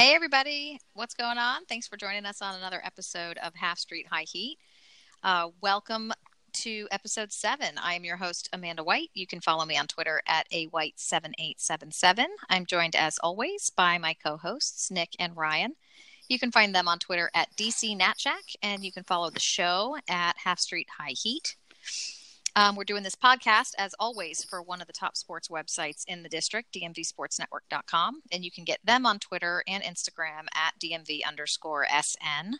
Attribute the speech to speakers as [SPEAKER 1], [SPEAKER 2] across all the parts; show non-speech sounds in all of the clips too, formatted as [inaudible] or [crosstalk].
[SPEAKER 1] Hey, everybody. What's going on? Thanks for joining us on another episode of Half Street High Heat. Uh, welcome to episode seven. I am your host, Amanda White. You can follow me on Twitter at awhite7877. I'm joined, as always, by my co hosts, Nick and Ryan. You can find them on Twitter at DC Shack, and you can follow the show at Half Street High Heat. Um, we're doing this podcast, as always, for one of the top sports websites in the district, dmvsportsnetwork.com. And you can get them on Twitter and Instagram at dmv underscore sn.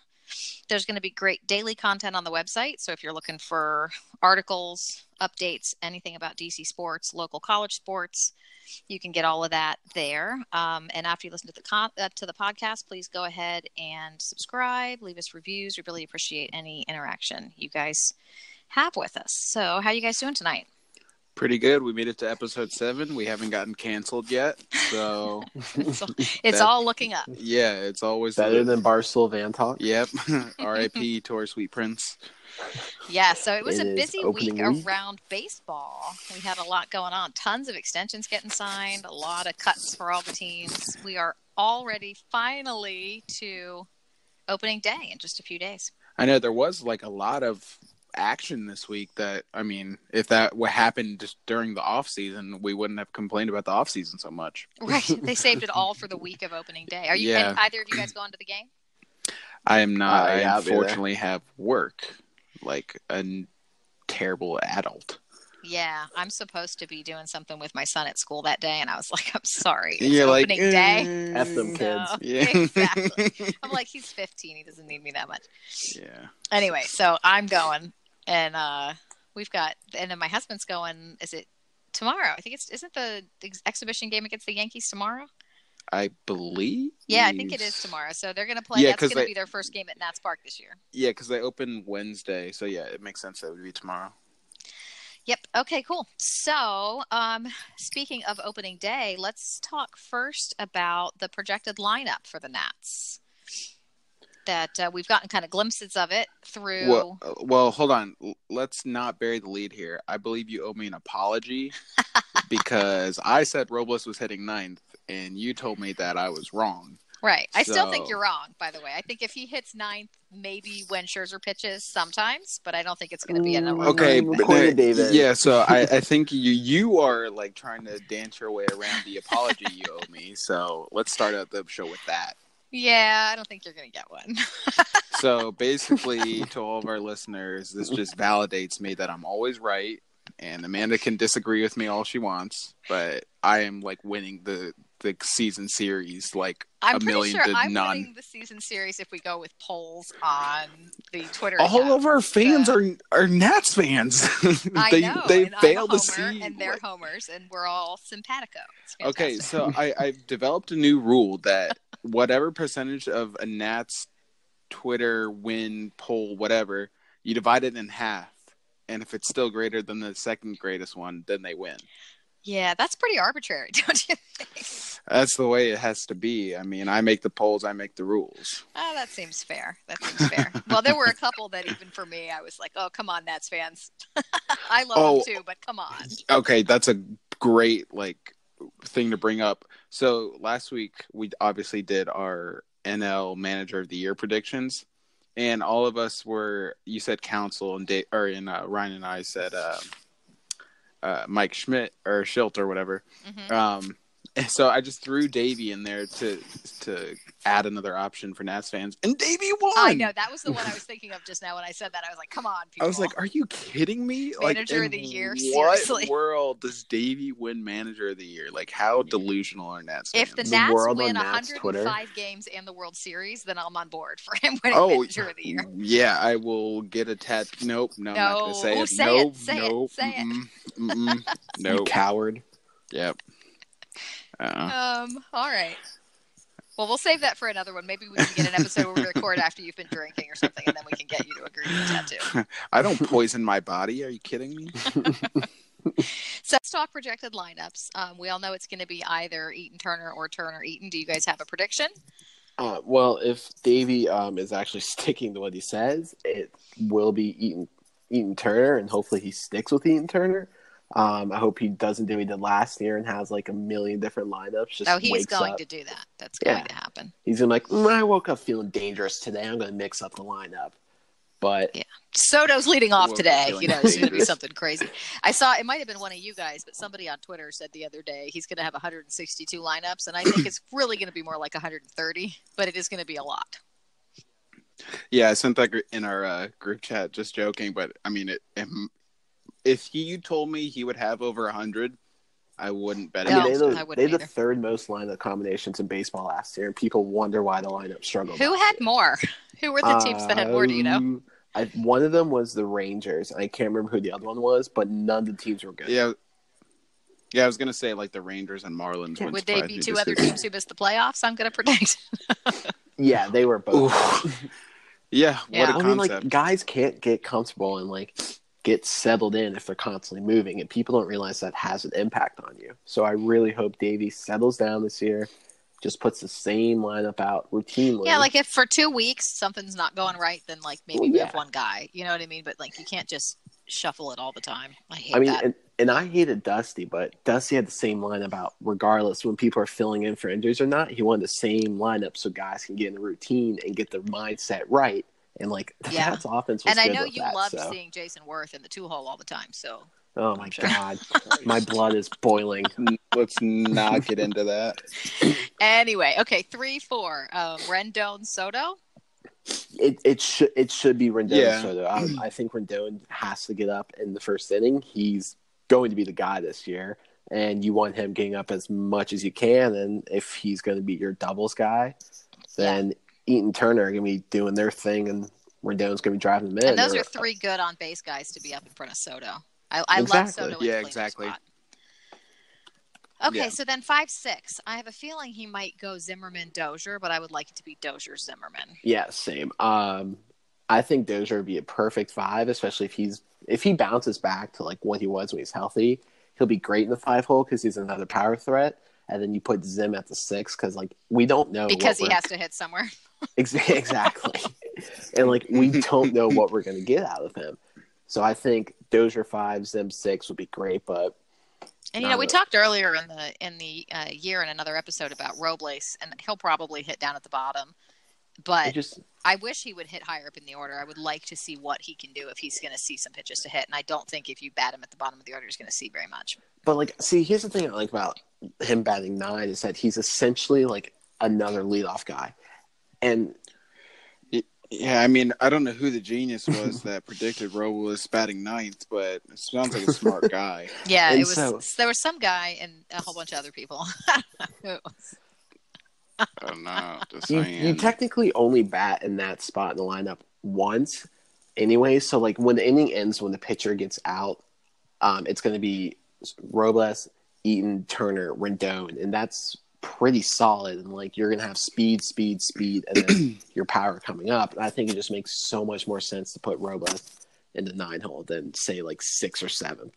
[SPEAKER 1] There's going to be great daily content on the website. So if you're looking for articles, updates, anything about DC sports, local college sports, you can get all of that there. Um, and after you listen to the con- uh, to the podcast, please go ahead and subscribe, leave us reviews. We really appreciate any interaction you guys have with us. So, how you guys doing tonight?
[SPEAKER 2] Pretty good. We made it to episode seven. We haven't gotten canceled yet, so [laughs] [laughs]
[SPEAKER 1] it's, it's all looking up.
[SPEAKER 2] Yeah, it's always
[SPEAKER 3] better than Barstool Van Talk.
[SPEAKER 2] Yep. [laughs] R.I.P. to our sweet prince.
[SPEAKER 1] Yeah, so it was
[SPEAKER 3] It
[SPEAKER 1] a busy week
[SPEAKER 3] week.
[SPEAKER 1] around baseball. We had a lot going on. Tons of extensions getting signed, a lot of cuts for all the teams. We are all ready finally to opening day in just a few days.
[SPEAKER 2] I know there was like a lot of action this week. That I mean, if that what happened just during the off season, we wouldn't have complained about the off season so much. [laughs]
[SPEAKER 1] Right. [laughs] they saved it all for the week of opening day. Are you
[SPEAKER 2] Yeah.
[SPEAKER 1] and either of you guys going to the game?
[SPEAKER 2] I am not.
[SPEAKER 3] Uh,
[SPEAKER 2] I
[SPEAKER 3] yeah, I'll be there.
[SPEAKER 2] unfortunately have work, like a n- terrible adult.
[SPEAKER 1] Yeah, I'm supposed to be doing something with my son at school that day, and I was like, I'm sorry. It's
[SPEAKER 2] You're like,
[SPEAKER 1] opening day.
[SPEAKER 2] "Eh."
[SPEAKER 3] F them kids.
[SPEAKER 1] So, [laughs]
[SPEAKER 2] Yeah.
[SPEAKER 1] exactly. I'm like, he's 15. He doesn't need me that much.
[SPEAKER 2] yeah.
[SPEAKER 1] Anyway, so I'm going, and uh, we've got, and then my husband's going. Is it tomorrow? I think it's isn't the ex- exhibition game against the Yankees tomorrow?
[SPEAKER 2] I believe.
[SPEAKER 1] Yeah, I think it is tomorrow. So they're going to play.
[SPEAKER 2] Yeah,
[SPEAKER 1] that's going to be their first game at Nats Park this year.
[SPEAKER 2] Yeah, because they open Wednesday, so yeah, it makes sense that it would be tomorrow.
[SPEAKER 1] Yep. Okay, cool. So, um, speaking of opening day, let's talk first about the projected lineup for the Nats. That uh, we've gotten kind of glimpses of it through.
[SPEAKER 2] Well, uh, well, hold on. Let's not bury the lead here. I believe you owe me an apology [laughs] because I said Robles was hitting ninth, and you told me that I was wrong.
[SPEAKER 1] Right. I still think you're wrong, by the way. I think if he hits ninth, maybe when Scherzer pitches sometimes, but I don't think it's going to be a number. one.
[SPEAKER 2] Okay,
[SPEAKER 3] Mm,
[SPEAKER 2] there-
[SPEAKER 3] David.
[SPEAKER 2] yeah. So I, [laughs] I think you you are like trying to dance your way around the apology you owe me. So let's start out the show with that.
[SPEAKER 1] Yeah, I don't think you're going to get one. [laughs]
[SPEAKER 2] So basically, to all of our listeners, this just validates me that I'm always right, and Amanda can disagree with me all she wants, but I am like winning the the season series like
[SPEAKER 1] I'm
[SPEAKER 2] a million
[SPEAKER 1] sure
[SPEAKER 2] to
[SPEAKER 1] I'm
[SPEAKER 2] none.
[SPEAKER 1] winning the season series if we go with polls on the Twitter.
[SPEAKER 2] All
[SPEAKER 1] account.
[SPEAKER 2] of our fans
[SPEAKER 1] So-
[SPEAKER 2] are are Nats fans. [laughs] They
[SPEAKER 1] know.
[SPEAKER 2] they fail to see.
[SPEAKER 1] and they're homers, and we're all simpatico.
[SPEAKER 2] Okay, so I, I've developed a new rule that [laughs] whatever percentage of a Nats Twitter win poll, whatever, you divide it in half, and if it's still greater than the second greatest one, then they win.
[SPEAKER 1] Yeah, that's pretty arbitrary, [laughs] don't you think?
[SPEAKER 2] That's the way it has to be. I mean, I make the polls, I make the rules.
[SPEAKER 1] Oh, that seems fair. That seems fair. well, there were a couple that even for me, I was like, "Oh, come on, Nats fans. [laughs] I love
[SPEAKER 2] Oh.
[SPEAKER 1] them too, but come on."
[SPEAKER 2] Okay, that's a great like thing to bring up. So last week we obviously did our NL Manager of the Year predictions, and all of us were. You said Counsell and Dave, or and uh, Ryan and I said uh, uh, Mike Schmidt or Shildt or whatever.
[SPEAKER 1] Mhm.
[SPEAKER 2] Um, [laughs] so I just threw Davey in there to to add another option for Nats fans, and Davey won.
[SPEAKER 1] I know that was the one I was thinking of just now when I said that. I was like, "Come on, people."
[SPEAKER 2] I was like, "Are you kidding me?"
[SPEAKER 1] Manager
[SPEAKER 2] like,
[SPEAKER 1] of the
[SPEAKER 2] in
[SPEAKER 1] year?
[SPEAKER 2] What
[SPEAKER 1] Seriously?
[SPEAKER 2] world does Davey win Manager of the Year? Like, how delusional are Nats fans?
[SPEAKER 1] if the
[SPEAKER 3] The
[SPEAKER 1] Nats
[SPEAKER 3] world
[SPEAKER 1] win
[SPEAKER 3] on Nats
[SPEAKER 1] 105 games and the World Series, then I'm on board for him winning
[SPEAKER 2] oh,
[SPEAKER 1] Manager of the Year.
[SPEAKER 2] yeah, I will get a tat. Nope, no, I'm not gonna say
[SPEAKER 1] Oh,
[SPEAKER 2] it.
[SPEAKER 1] say it,
[SPEAKER 2] nope,
[SPEAKER 1] say it,
[SPEAKER 2] nope,
[SPEAKER 1] say it.
[SPEAKER 2] mm-mm, [laughs] mm-mm,
[SPEAKER 3] You
[SPEAKER 2] nope.
[SPEAKER 3] coward.
[SPEAKER 2] Yep. Uh,
[SPEAKER 1] Um. All right. Well, we'll save that for another one. Maybe we can get an episode where we record after you've been drinking or something, and then we can get you to agree to a tattoo. [laughs]
[SPEAKER 2] I don't poison my body. Are you kidding me? [laughs]
[SPEAKER 1] So let's talk projected lineups. Um, we all know it's going to be either Eaton Turner or Turner Eaton. Do you guys have a prediction?
[SPEAKER 3] Uh, well, if Davey um, is actually [laughs] sticking to what he says, it will be Eaton, Eaton Turner, and hopefully he sticks with Eaton Turner. Um, I hope he doesn't do what he did last year and has like a million different lineups. Just
[SPEAKER 1] Oh, he is
[SPEAKER 3] wakes
[SPEAKER 1] going
[SPEAKER 3] up.
[SPEAKER 1] to do that. That's
[SPEAKER 3] Yeah.
[SPEAKER 1] going to happen.
[SPEAKER 3] He's gonna like, "Mm, I woke up feeling dangerous today. I'm gonna mix up the lineup. But
[SPEAKER 1] Yeah. Soto's leading off today. You know, it's going to be something crazy. I saw it might have been one of you guys, but somebody on Twitter said the other day he's going to have 162 lineups, and I think it's [clears throat] really going to be more like 130, but it is going to be a lot.
[SPEAKER 2] Yeah, I sent that in our uh, group chat, just joking. But I mean, it, if, if he you told me he would have over hundred, I wouldn't bet
[SPEAKER 3] I mean,
[SPEAKER 1] No,
[SPEAKER 3] they had,
[SPEAKER 1] I
[SPEAKER 3] the,
[SPEAKER 1] wouldn't
[SPEAKER 3] they had the third most lineup combinations in baseball last year, and people wonder why the lineup struggled.
[SPEAKER 1] Who had
[SPEAKER 3] year.
[SPEAKER 1] more? Who were the teams that had more? Do you know?
[SPEAKER 3] Um, I, one of them was the Rangers. I can't remember who the other one was, but none of the teams were good.
[SPEAKER 2] Yeah. Yeah, I was gonna say like the Rangers and Marlins. wouldn't
[SPEAKER 1] Would they be two
[SPEAKER 2] other
[SPEAKER 1] other
[SPEAKER 2] 'cause-
[SPEAKER 1] teams who missed the playoffs? I'm going to predict. [laughs]
[SPEAKER 3] Yeah, they were both.
[SPEAKER 2] Ooh. Yeah, what
[SPEAKER 1] Yeah.
[SPEAKER 2] a
[SPEAKER 3] I mean,
[SPEAKER 2] concept.
[SPEAKER 3] like guys can't get comfortable and like get settled in if they're constantly moving, and people don't realize that has an impact on you. So I really hope Davey settles down this year, just puts the same lineup out routinely.
[SPEAKER 1] yeah, like if for two weeks something's not going right, then like maybe
[SPEAKER 3] Well,
[SPEAKER 1] we have one guy. You know what I mean? But like you can't just shuffle it all the time. I hate
[SPEAKER 3] I mean,
[SPEAKER 1] that.
[SPEAKER 3] and, and I hated Dusty, but Dusty had the same lineup out regardless when people are filling in for injuries or not. He wanted the same lineup so guys can get in the routine and get their mindset right. And like the [laughs]
[SPEAKER 1] Yeah.
[SPEAKER 3] Pats offense was
[SPEAKER 1] and I know you
[SPEAKER 3] that,
[SPEAKER 1] love
[SPEAKER 3] so.
[SPEAKER 1] seeing Jayson Werth in the two hole all the time. So
[SPEAKER 3] Oh my
[SPEAKER 1] Sure.
[SPEAKER 3] god, my blood is boiling. [laughs]
[SPEAKER 2] Let's not get into that.
[SPEAKER 1] anyway, okay, three, four. Um, Rendon Soto.
[SPEAKER 3] It it should it should be Rendon
[SPEAKER 2] Yeah.
[SPEAKER 3] Soto. I, [clears throat] I think Rendon has to get up in the first inning. He's going to be the guy this year, and you want him getting up as much as you can. And if he's going to be your doubles guy, then Eaton Turner are going to be doing their thing, and Rendon's going to be driving them in.
[SPEAKER 1] And those
[SPEAKER 3] Or-
[SPEAKER 1] are three good on base guys to be up in front of Soto. I, I love Soto. in
[SPEAKER 2] Yeah, exactly.
[SPEAKER 1] spot. Okay,
[SPEAKER 2] Yeah.
[SPEAKER 1] so then five six. I have a feeling he might go Zimmerman Dozier, but I would like it to be Dozier Zimmerman.
[SPEAKER 3] Yeah, same. Um, I think Dozier would be a perfect five, especially if he's if he bounces back to like what he was when he's healthy. He'll be great in the five hole because he's another power threat. And then you put Zim at the six because like we don't know
[SPEAKER 1] because he has to hit somewhere. [laughs]
[SPEAKER 3] Ex- [laughs] exactly, [laughs] and like we don't know what we're gonna get out of him. So I think Dozier five, Zim six would be great, but
[SPEAKER 1] And you know, we talked earlier in the in the uh, year in another episode about Robles, and he'll probably hit down at the bottom.
[SPEAKER 3] I
[SPEAKER 1] But
[SPEAKER 3] just
[SPEAKER 1] I wish he would hit higher up in the order. I would like to see what he can do if he's going to see some pitches to hit. And I don't think if you bat him at the bottom of the order, he's going to see very much.
[SPEAKER 3] But like, see, here's the thing I like about him batting nine is that he's essentially like another leadoff guy, and
[SPEAKER 2] Yeah, I mean, I don't know who the genius was [laughs] that predicted Robo was batting ninth, but it sounds like a smart [laughs] guy.
[SPEAKER 1] Yeah,
[SPEAKER 3] And
[SPEAKER 1] it was.
[SPEAKER 3] so-
[SPEAKER 1] there was some guy and a whole bunch of other people. [laughs] Who it was.
[SPEAKER 2] I don't know. Just
[SPEAKER 3] you, you technically only bat in that spot in the lineup once, anyway. So like when the inning ends, when the pitcher gets out, um, it's going to be Robles, Eaton, Turner, Rendon, and that's pretty solid. And like you're to have speed, speed, speed, and then [clears throat] your power coming up. And I think it just makes so much more sense to put Robles in the nine hole than say like six or seventh.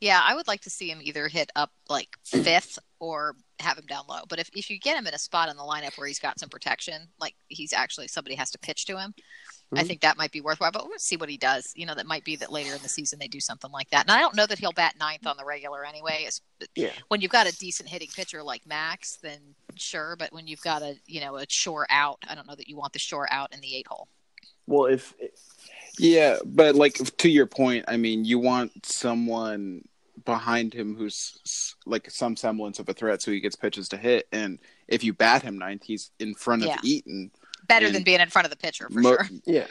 [SPEAKER 1] Yeah, I would like to see him either hit up like fifth or have him down low. But if, if you get him in a spot in the lineup where he's got some protection, like he's actually somebody has to pitch to him, I
[SPEAKER 3] Mhm.
[SPEAKER 1] think that might be worthwhile. But we'll see what he does. You know, that might be that later in the season they do something like that. And I don't know that he'll bat ninth on the regular anyway. It's,
[SPEAKER 3] Yeah.
[SPEAKER 1] when you've got a decent hitting pitcher like Max, then sure. But when you've got a you know a shore out, I don't know that you want the shore out in the eight hole.
[SPEAKER 3] Well, if
[SPEAKER 2] Yeah, but like to your point, I mean, you want someone behind him who's like some semblance of a threat, so he gets pitches to hit. And if you bat him ninth, he's in front of
[SPEAKER 1] Yeah.
[SPEAKER 2] Eaton.
[SPEAKER 1] Better
[SPEAKER 2] And
[SPEAKER 1] than being in front of the pitcher for
[SPEAKER 2] Mo-
[SPEAKER 1] sure.
[SPEAKER 3] yeah,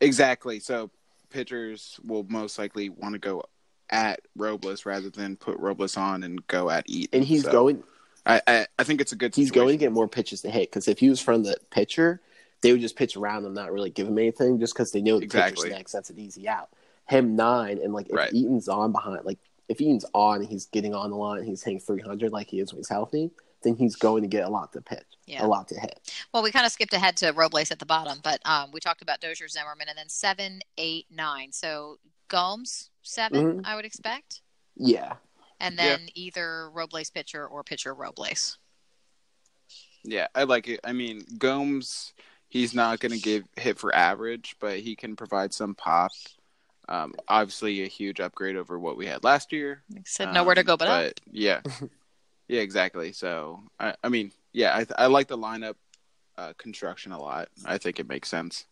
[SPEAKER 2] Exactly. So pitchers will most likely want to go at Robles rather than put Robles on and go at Eaton.
[SPEAKER 3] and he's
[SPEAKER 2] So
[SPEAKER 3] going
[SPEAKER 2] I, I I think it's a good.
[SPEAKER 3] he's going to get more pitches to hit because if he was from the pitcher, they would just pitch around him, not really give him anything, just because they know the
[SPEAKER 2] Exactly.
[SPEAKER 3] pitcher's next. That's an easy out. Him nine, and like if
[SPEAKER 2] Right.
[SPEAKER 3] Eaton's on behind, like if Eaton's on, and he's getting on the line, he's hitting three hundred like he is when he's healthy, then he's going to get a lot to pitch,
[SPEAKER 1] Yeah.
[SPEAKER 3] a lot to hit.
[SPEAKER 1] Well, we kind of skipped ahead to Robles at the bottom, but um, we talked about Dozier, Zimmerman, and then seven, eight, nine. So Gomes 7
[SPEAKER 3] Mhm.
[SPEAKER 1] I would expect,
[SPEAKER 3] Yeah,
[SPEAKER 1] and
[SPEAKER 2] Yeah.
[SPEAKER 1] then either Robles pitcher or pitcher Robles.
[SPEAKER 2] Yeah, I like it. I mean, Gomes, he's not going to give hit for average, but he can provide some pop. Um, obviously, a huge upgrade over what we had last year.
[SPEAKER 1] Like said nowhere to
[SPEAKER 2] Um,
[SPEAKER 1] go but, up.
[SPEAKER 2] yeah, [laughs] yeah, exactly. So, I, I mean, yeah, I, I like the lineup uh, construction a lot. I think it makes sense,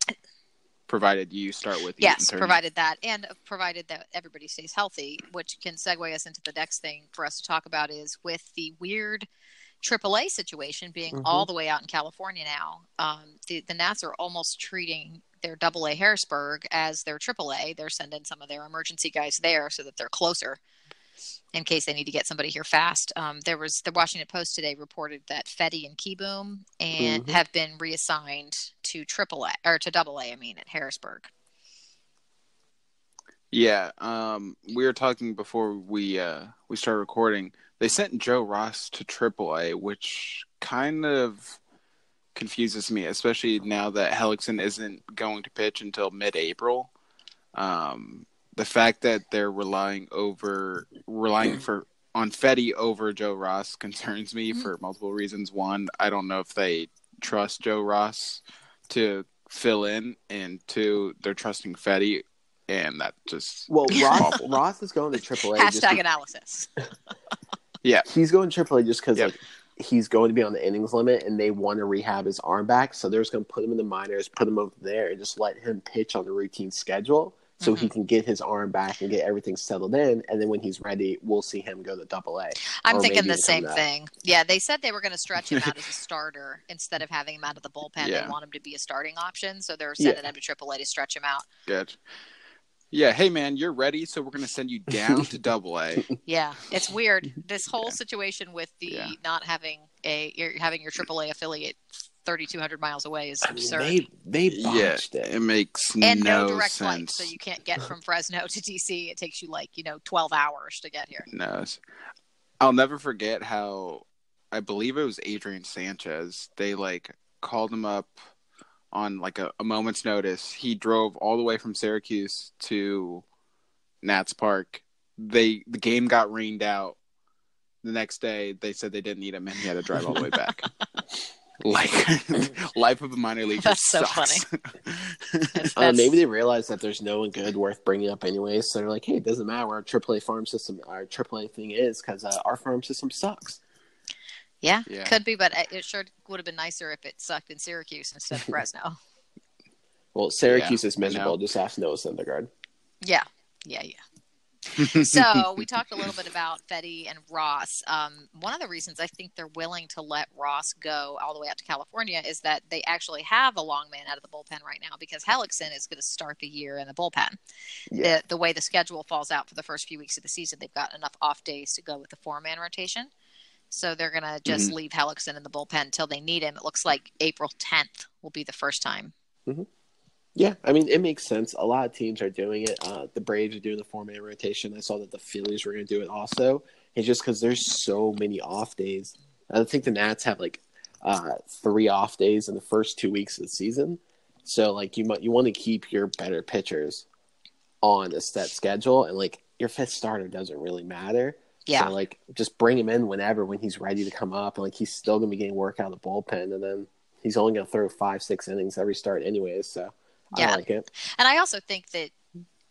[SPEAKER 2] provided you start with
[SPEAKER 1] Yes, provided that, and provided that everybody stays healthy, which can segue us into the next thing for us to talk about is with the weird AAA situation being
[SPEAKER 3] Mhm.
[SPEAKER 1] all the way out in California now. Um, the, the Nats are almost treating their Double A Harrisburg as their triple A. They're sending some of their emergency guys there so that they're closer in case they need to get somebody here fast. Um, there was the Washington Post today reported that Fedde and Kieboom and
[SPEAKER 3] Mhm.
[SPEAKER 1] have been reassigned to triple A or to Double A. I mean at Harrisburg.
[SPEAKER 2] Yeah, um, we were talking before we uh, we started recording. They sent Joe Ross to AAA, which kind of confuses me, especially now that Hellickson isn't going to pitch until mid-April. Um, the fact that they're relying over relying for on Fedde over Joe Ross [laughs] concerns me for multiple reasons. One, I don't know if they trust Joe Ross to fill in, and two, they're trusting Fedde, and that just
[SPEAKER 3] well, Ross, Ross is going to AAA. just
[SPEAKER 1] Hashtag
[SPEAKER 3] be-
[SPEAKER 1] analysis.
[SPEAKER 3] he's going to AAA just because
[SPEAKER 2] Yep.
[SPEAKER 3] like he's going to be on the innings limit, and they want to rehab his arm back. So they're just going to put him in the minors, put him over there, and just let him pitch on the routine schedule, so he mm-hmm. can get his arm back and get everything settled in. And then when he's ready, we'll see him go to Double A.
[SPEAKER 1] I'm thinking the same thing. Yeah, they said they were going to stretch him out as a [laughs] starter instead of having him out of the bullpen.
[SPEAKER 2] Yeah.
[SPEAKER 1] They want him to be a starting option, so they're sending
[SPEAKER 3] Yeah.
[SPEAKER 1] him to AAA to stretch him out.
[SPEAKER 2] good. Yeah, hey man, you're ready, so we're gonna send you down to [laughs] Double A.
[SPEAKER 1] Yeah, it's weird. [laughs] This whole situation with the
[SPEAKER 2] Yeah.
[SPEAKER 1] not having a you're having your AAA affiliate 3,200 miles away is
[SPEAKER 3] I mean,
[SPEAKER 1] absurd.
[SPEAKER 3] they they
[SPEAKER 2] yeah,
[SPEAKER 3] it.
[SPEAKER 2] it makes
[SPEAKER 1] and no,
[SPEAKER 2] no,
[SPEAKER 1] direct flight,
[SPEAKER 2] sense.
[SPEAKER 1] so you can't get from [laughs] Fresno to DC. It takes you like you know 12 hours to get here.
[SPEAKER 2] No, I'll never forget how I believe it was Adrian Sanchez. They like called him up on like a, a moment's notice. He drove all the way from Syracuse to Nats Park. They the game got rained out. The next day, they said they didn't need him, and he had to drive all the way back. [laughs] like [laughs] life of a minor leaguer.
[SPEAKER 1] That's so
[SPEAKER 2] sucks. [laughs]
[SPEAKER 1] That's-
[SPEAKER 3] Uh, maybe they realize that there's no one good worth bringing up anyway, so they're like, "Hey, it doesn't matter what our AAA farm system, our AAA thing is, because uh, our farm system sucks."
[SPEAKER 1] Yeah,
[SPEAKER 2] Yeah.
[SPEAKER 1] could be, but it sure would have been nicer if it sucked in Syracuse instead of [laughs] Fresno.
[SPEAKER 3] Well, Syracuse
[SPEAKER 2] Yeah,
[SPEAKER 3] is miserable. Just ask Noah Syndergaard.
[SPEAKER 1] Yeah, yeah, yeah. [laughs] so we talked a little bit about Fedde and Ross. Um, one of the reasons I think they're willing to let Ross go all the way out to California is that they actually have a long man out of the bullpen right now because Hellickson is going to start the year in the bullpen.
[SPEAKER 3] Yeah.
[SPEAKER 1] The, the way the schedule falls out for the first few weeks of the season, they've got enough off days to go with the four man rotation. So they're going to just leave Hellickson in the bullpen until they need him. It looks like April 10th will be the first time.
[SPEAKER 3] Yeah, I mean, it makes sense. A lot of teams are doing it. Uh, the Braves are doing the four man rotation. I saw that the Phillies were going to do it also. It's just because there's so many off days. I think the Nats have like uh, three off days in the first two weeks of the season. So like you might you want to keep your better pitchers on a set schedule, and like your fifth starter doesn't really matter.
[SPEAKER 1] Yeah.
[SPEAKER 3] So like just bring him in whenever when he's ready to come up. And like he's still gonna be getting work out of the bullpen and then he's only gonna throw five, six innings every start anyways, so
[SPEAKER 1] Yeah.
[SPEAKER 3] I like it.
[SPEAKER 1] And I also think that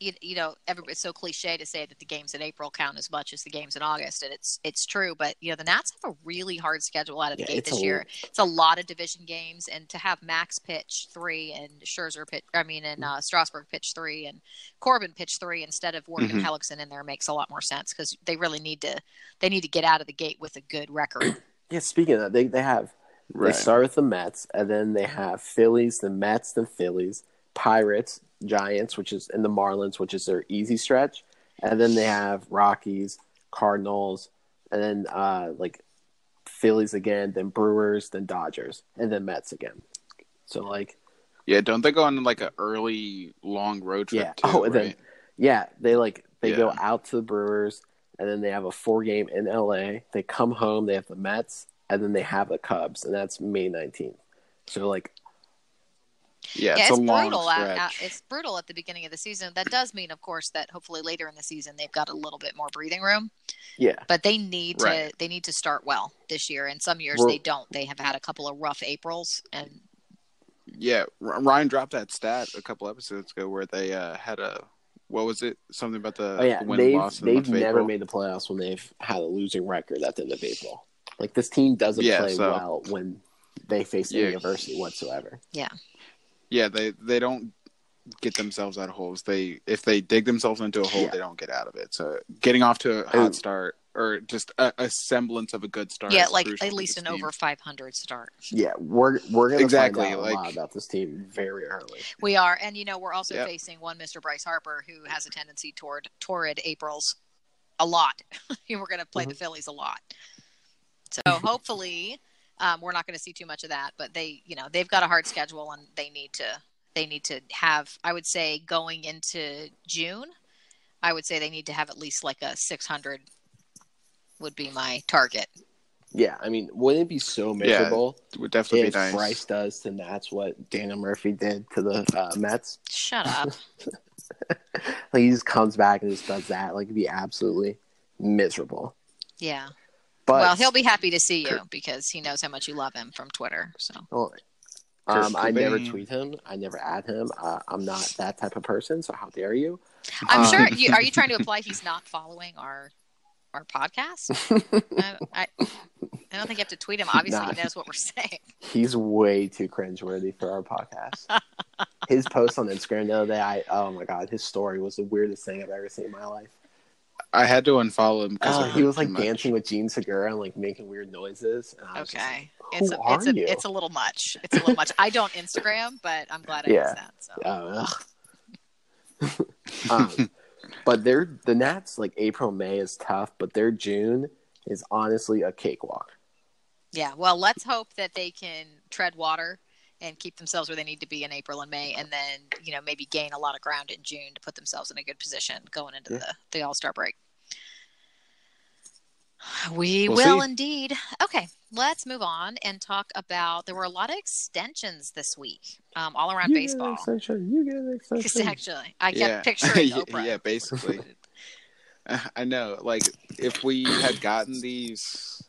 [SPEAKER 1] you, you know everybody's so cliche to say that the games in April count as much as the games in August, and it's it's true. But you know the Nats have a really hard schedule out of the
[SPEAKER 3] Yeah,
[SPEAKER 1] gate this
[SPEAKER 3] a-
[SPEAKER 1] year. It's a lot of division games, and to have Max pitch three and Scherzer pitch, I mean, and uh, Strasburg pitch three and Corbin pitch three instead of working
[SPEAKER 2] Mhm.
[SPEAKER 1] Hellickson in there makes a lot more sense because they really need to they need to get out of the gate with a good record. [clears throat]
[SPEAKER 3] Yeah, speaking of that, they they have
[SPEAKER 2] Right.
[SPEAKER 3] they start with the Mets and then they have Phillies, the Mets, the Phillies, Pirates, Giants, which is and the Marlins, which is their easy stretch. And then they have Rockies, Cardinals, and then uh like Phillies again, then Brewers, then Dodgers, and then Mets again. So like
[SPEAKER 2] Yeah, don't they go on like an early long road trip
[SPEAKER 3] Yeah.
[SPEAKER 2] too?
[SPEAKER 3] Oh, and then- Yeah, they like they go out to the Brewers, and then they have a four game in LA. They come home, they have the Mets, and then they have the Cubs, and that's May nineteenth. So like,
[SPEAKER 2] yeah,
[SPEAKER 1] yeah,
[SPEAKER 2] it's,
[SPEAKER 1] it's
[SPEAKER 2] a
[SPEAKER 1] brutal. At,
[SPEAKER 2] stretch.
[SPEAKER 1] at, it's brutal at the beginning of the season. That does mean, of course, that hopefully later in the season they've got a little bit more breathing room.
[SPEAKER 3] yeah,
[SPEAKER 1] But they need to
[SPEAKER 2] Right.
[SPEAKER 1] they need to start well this year. And some years
[SPEAKER 3] We're-
[SPEAKER 1] they don't. They have had a couple of rough Aprils, and
[SPEAKER 2] Yeah, Ryan dropped that stat a couple episodes ago where they uh, had a what was it? Something about the
[SPEAKER 3] oh yeah,
[SPEAKER 2] win
[SPEAKER 3] they've
[SPEAKER 2] loss in the
[SPEAKER 3] they've
[SPEAKER 2] month of
[SPEAKER 3] never made the playoffs when they've had a losing record at the end of April. Like this team doesn't
[SPEAKER 2] Yeah,
[SPEAKER 3] play
[SPEAKER 2] so-
[SPEAKER 3] well when they face
[SPEAKER 2] Yeah.
[SPEAKER 3] any adversity whatsoever.
[SPEAKER 2] Yeah, they they don't get themselves out of holes. They if they dig themselves into a hole,
[SPEAKER 3] Yeah.
[SPEAKER 2] they don't get out of it. So getting off to a hot
[SPEAKER 3] And-
[SPEAKER 2] start or just a, a semblance of a good start.
[SPEAKER 1] yeah, like at least an
[SPEAKER 2] team.
[SPEAKER 1] over 500 start.
[SPEAKER 3] Yeah, we're we're gonna
[SPEAKER 2] Exactly,
[SPEAKER 3] find out
[SPEAKER 2] like-
[SPEAKER 3] a lot about this team very early.
[SPEAKER 1] We are, and you know, we're also
[SPEAKER 2] Yep.
[SPEAKER 1] facing one Mr. Bryce Harper who has a tendency toward torrid Aprils a lot. [laughs] we're going to play the mm-hmm. Phillies a lot, so hopefully um, we're not going to see too much of that. But they, you know, they've got a hard schedule, and they need to they need to have. I would say going into June, I would say they need to have at least like a 600 would be my target.
[SPEAKER 3] Yeah, I mean, wouldn't it be so miserable
[SPEAKER 2] It would definitely
[SPEAKER 3] if
[SPEAKER 2] be nice.
[SPEAKER 3] Bryce does and that's what Daniel Murphy did to the uh, Mets?
[SPEAKER 1] Shut up. [laughs]
[SPEAKER 3] Like he just comes back and just does that. Like it'd be absolutely miserable.
[SPEAKER 1] yeah.
[SPEAKER 3] But
[SPEAKER 1] well, he'll be happy to see you because he knows how much you love him from Twitter. So
[SPEAKER 3] Well, um, I never tweet him. I never add him. Uh, I'm not that type of person. So how dare you?
[SPEAKER 1] I'm
[SPEAKER 3] Um,
[SPEAKER 1] sure. You, are you [laughs] trying to imply he's not following our our podcast? [laughs] I, I, I don't think you have to tweet him. Obviously,
[SPEAKER 3] Nah.
[SPEAKER 1] he knows what we're saying.
[SPEAKER 3] He's way too cringeworthy for our podcast. [laughs] his post on Instagram the other day, I oh my god, his story was the weirdest thing I've ever seen in my life.
[SPEAKER 2] I had to unfollow him because it
[SPEAKER 3] he was like
[SPEAKER 2] too much.
[SPEAKER 3] dancing with Jean Segura and like making weird noises. And I was just
[SPEAKER 1] Okay,
[SPEAKER 3] like,
[SPEAKER 1] it's
[SPEAKER 3] Who
[SPEAKER 1] a,
[SPEAKER 3] are
[SPEAKER 1] it's a
[SPEAKER 3] you?
[SPEAKER 1] it's a little much. It's a little much. I don't Instagram, but I'm glad I
[SPEAKER 3] Yeah.
[SPEAKER 1] use that. So
[SPEAKER 3] ugh. um, [laughs] but their the Nats like April May is tough, but their June is honestly a cakewalk.
[SPEAKER 1] yeah. Well, let's hope that they can tread water and keep themselves where they need to be in April and May, and then you know maybe gain a lot of ground in June to put themselves in a good position going into
[SPEAKER 3] Yeah.
[SPEAKER 1] the the All Star break. We
[SPEAKER 2] We'll
[SPEAKER 1] will
[SPEAKER 2] see.
[SPEAKER 1] indeed. Okay, let's move on and talk about. There were a lot of extensions this week, um, all around
[SPEAKER 3] you
[SPEAKER 1] baseball.
[SPEAKER 3] Get an extension. You get an extension.
[SPEAKER 1] Actually, I kept
[SPEAKER 2] Yeah. [laughs]
[SPEAKER 1] picturing Oprah.
[SPEAKER 2] yeah, basically. [laughs] I know. Like, if we had gotten these,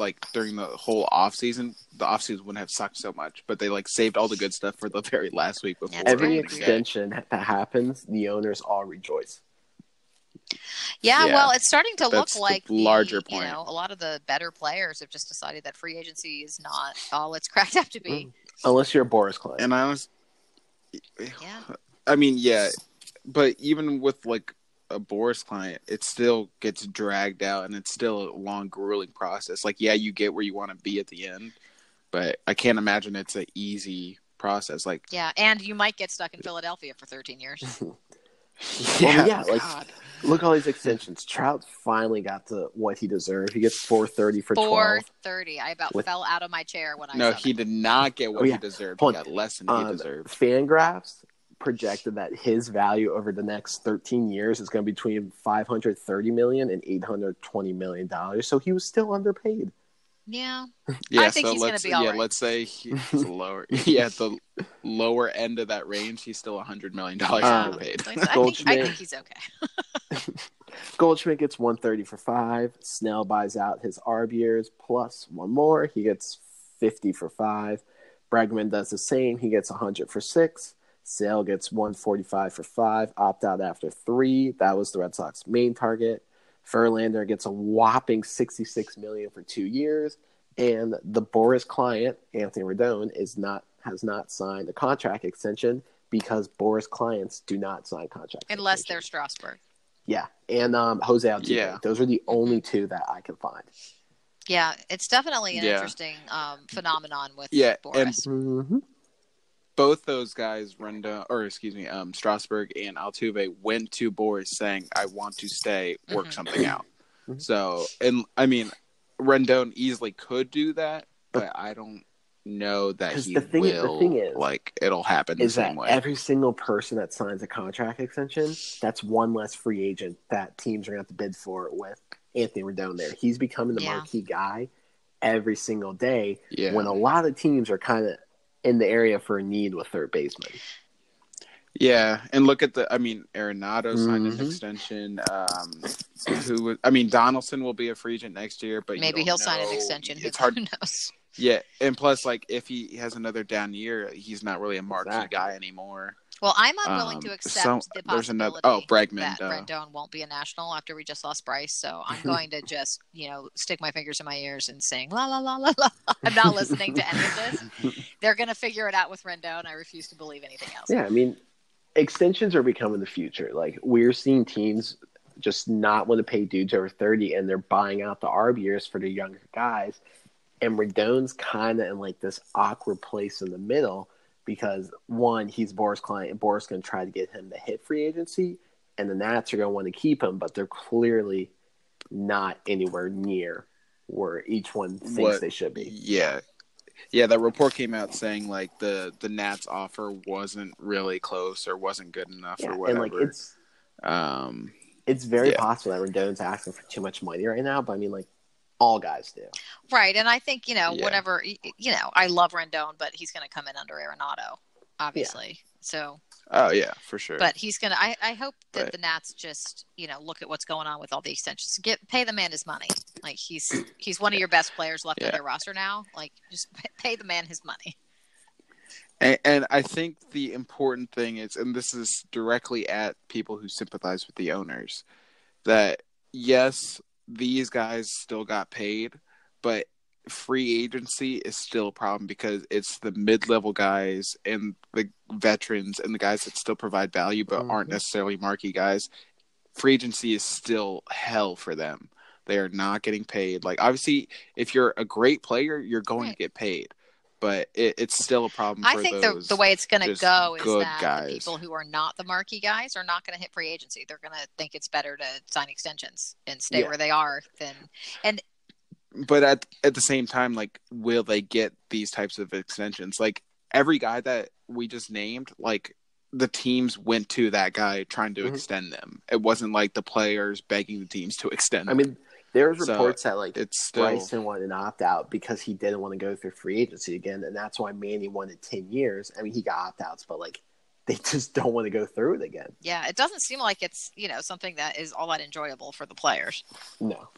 [SPEAKER 2] like during the whole off season, the off season wouldn't have sucked so much. But they like saved all the good stuff for the [laughs] very last week before.
[SPEAKER 3] Every
[SPEAKER 1] very
[SPEAKER 2] we
[SPEAKER 3] extension that happens, the owners all rejoice.
[SPEAKER 1] Yeah,
[SPEAKER 2] Yeah.
[SPEAKER 1] well, it's starting to look
[SPEAKER 2] That's the
[SPEAKER 1] like the,
[SPEAKER 2] larger point.
[SPEAKER 1] You know, a lot of the better players have just decided that free agency is not all it's [laughs] cracked up to be.
[SPEAKER 3] Mm, unless you're a Boris client.
[SPEAKER 2] And I was, [sighs]
[SPEAKER 1] Yeah,
[SPEAKER 2] I mean, yeah, but even with like a Boris client, it still gets dragged out, and it's still a long, grueling process. Like, yeah, you get where you want to be at the end, but I can't imagine it's an easy process. Like,
[SPEAKER 1] yeah, and you might get stuck in Philadelphia for 13 years. [laughs]
[SPEAKER 3] Well, yeah, like- Look at all these extensions. Trout finally got to what he deserved. He gets 430 for 12.
[SPEAKER 1] 430. I about
[SPEAKER 3] With-
[SPEAKER 1] fell out of my chair when I
[SPEAKER 2] no, he
[SPEAKER 1] that.
[SPEAKER 2] did not get what
[SPEAKER 3] Oh, yeah.
[SPEAKER 2] he deserved.
[SPEAKER 3] Hold
[SPEAKER 2] He
[SPEAKER 3] on.
[SPEAKER 2] got less than he
[SPEAKER 3] Um,
[SPEAKER 2] deserved.
[SPEAKER 3] Fangraphs projected that his value over the next 13 years is going to be between 530 million and 820 million dollars. So he was still underpaid.
[SPEAKER 1] Yeah, [laughs]
[SPEAKER 2] Yeah,
[SPEAKER 1] I think
[SPEAKER 2] so
[SPEAKER 1] he's gonna
[SPEAKER 2] let's
[SPEAKER 1] be all
[SPEAKER 2] yeah,
[SPEAKER 1] right.
[SPEAKER 2] let's say he's [laughs] lower. yeah, at the lower end of that range, he's still a hundred million dollars
[SPEAKER 3] Um,
[SPEAKER 2] underpaid.
[SPEAKER 1] I think, I think he's okay. [laughs]
[SPEAKER 3] Goldschmidt gets 130 for five. Snell buys out his arb years plus one more. He gets 50 for five. Bregman does the same. He gets 100 for six. Sale gets 145 for five. Opt out after three. That was the Red Sox main target. Verlander gets a whopping 66 million for two years, and the Boris client Anthony Rendon is not has not signed a contract extension because Boris clients do not sign contracts
[SPEAKER 1] unless they're Strasburg.
[SPEAKER 3] Yeah, and um, Jose Altuve.
[SPEAKER 2] Yeah.
[SPEAKER 3] Those are the only two that I can find.
[SPEAKER 1] Yeah, it's definitely an
[SPEAKER 2] Yeah.
[SPEAKER 1] interesting um, phenomenon with
[SPEAKER 2] Yeah, and-
[SPEAKER 3] Mm-hmm.
[SPEAKER 2] Both those guys, Renda or excuse me, um, Strasburg and Altuve, went to Boris saying, "I want to stay, work
[SPEAKER 1] Mhm.
[SPEAKER 2] something out."
[SPEAKER 3] Mhm.
[SPEAKER 2] So, and I mean, Rendon easily could do that, but I don't know that he
[SPEAKER 3] the thing- the
[SPEAKER 2] will.
[SPEAKER 3] thing is-
[SPEAKER 2] like, it'll happen the
[SPEAKER 3] Is
[SPEAKER 2] same
[SPEAKER 3] that
[SPEAKER 2] way.
[SPEAKER 3] every single person that signs a contract extension, that's one less free agent that teams are going to have to bid for with Anthony Rendon there. He's becoming the
[SPEAKER 1] Yeah.
[SPEAKER 3] marquee guy every single day
[SPEAKER 2] yeah,
[SPEAKER 3] when a lot of teams are kind of in the area for a need with third baseman.
[SPEAKER 2] yeah, and look at the. I mean, Arenado signed
[SPEAKER 3] Mhm.
[SPEAKER 2] an extension. Um, who? would- I mean, Donaldson will be a free agent next year, but
[SPEAKER 1] Maybe he'll sign an
[SPEAKER 2] know.
[SPEAKER 1] extension. Who
[SPEAKER 2] It's hard.
[SPEAKER 1] who knows?
[SPEAKER 2] Yeah, and plus, like, if he has another down year, he's not really a marquee
[SPEAKER 3] Exactly.
[SPEAKER 2] guy anymore.
[SPEAKER 1] Well, I'm unwilling
[SPEAKER 2] Um,
[SPEAKER 1] to accept
[SPEAKER 2] so-
[SPEAKER 1] the
[SPEAKER 2] there's another-
[SPEAKER 1] possibility
[SPEAKER 2] oh, Bregman,
[SPEAKER 1] that
[SPEAKER 2] duh.
[SPEAKER 1] Rendon won't be a national after we just lost Bryce. So I'm [laughs] going to just, you know, stick my fingers in my ears and sing la la la la la. [laughs] I'm not listening to any of this. [laughs] They're going to figure it out with Rendon. I refuse to believe anything else.
[SPEAKER 3] Yeah, I mean, extensions are becoming the future. Like we're seeing teams just not want to pay dudes over thirty, and they're buying out the arb years for the younger guys. And Rendon's kind of in like this awkward place in the middle because one, he's Boris' client, and Boris going to try to get him to hit free agency, and the Nats are going to want to keep him, but they're clearly not anywhere near where each one thinks
[SPEAKER 2] What-
[SPEAKER 3] they should be.
[SPEAKER 2] Yeah. Yeah, that report came out saying like the the Nats offer wasn't really close or wasn't good enough
[SPEAKER 3] Yeah,
[SPEAKER 2] or
[SPEAKER 3] and
[SPEAKER 2] whatever.
[SPEAKER 3] like it's
[SPEAKER 2] um
[SPEAKER 3] it's very
[SPEAKER 2] Yeah.
[SPEAKER 3] possible that Rendon's asking for too much money right now, but I mean, like all guys do.
[SPEAKER 1] Right. And I think, you know,
[SPEAKER 2] Yeah.
[SPEAKER 1] whatever, you know, I love Rendon, but he's going to come in under Arenado, obviously. So,
[SPEAKER 2] oh yeah, for sure.
[SPEAKER 1] but he's going to, I hope that
[SPEAKER 2] Right.
[SPEAKER 1] the Nats just, you know, look at what's going on with all the extensions. Get, pay the man his money. Like he's, he's one of your best players left on
[SPEAKER 2] Yeah.
[SPEAKER 1] their roster now. Like just [laughs] pay the man his money.
[SPEAKER 2] And, and I think the important thing is, and this is directly at people who sympathize with the owners, that yes, these guys still got paid, but free agency is still a problem because it's the mid-level guys and the veterans and the guys that still provide value but aren't
[SPEAKER 3] Mhm.
[SPEAKER 2] necessarily marquee guys. Free agency is still hell for them. They are not getting paid. Like obviously, if you're a great player, you're going
[SPEAKER 1] Right.
[SPEAKER 2] to get paid, but it, it's still a problem.
[SPEAKER 1] I think the,
[SPEAKER 2] those
[SPEAKER 1] the way it's going to go is
[SPEAKER 2] good
[SPEAKER 1] that the
[SPEAKER 2] guys.
[SPEAKER 1] people who are not the marquee guys are not going to hit free agency. They're going to think it's better to sign extensions and stay
[SPEAKER 3] Yeah.
[SPEAKER 1] where they are than, and
[SPEAKER 2] but at at the same time, like, will they get these types of extensions? Like every guy that we just named, like the teams went to that guy trying to
[SPEAKER 3] Mhm.
[SPEAKER 2] extend them. It wasn't like the players begging the teams to extend.
[SPEAKER 3] I
[SPEAKER 2] them.
[SPEAKER 3] mean, there's
[SPEAKER 2] So,
[SPEAKER 3] reports that like
[SPEAKER 2] it's still
[SPEAKER 3] Bryson wanted an opt out because he didn't want to go through free agency again, and that's why Manny wanted ten years. I mean, he got opt outs, but like they [laughs] just don't want to go through it again.
[SPEAKER 1] yeah, it doesn't seem like it's, you know, something that is all that enjoyable for the players.
[SPEAKER 3] No,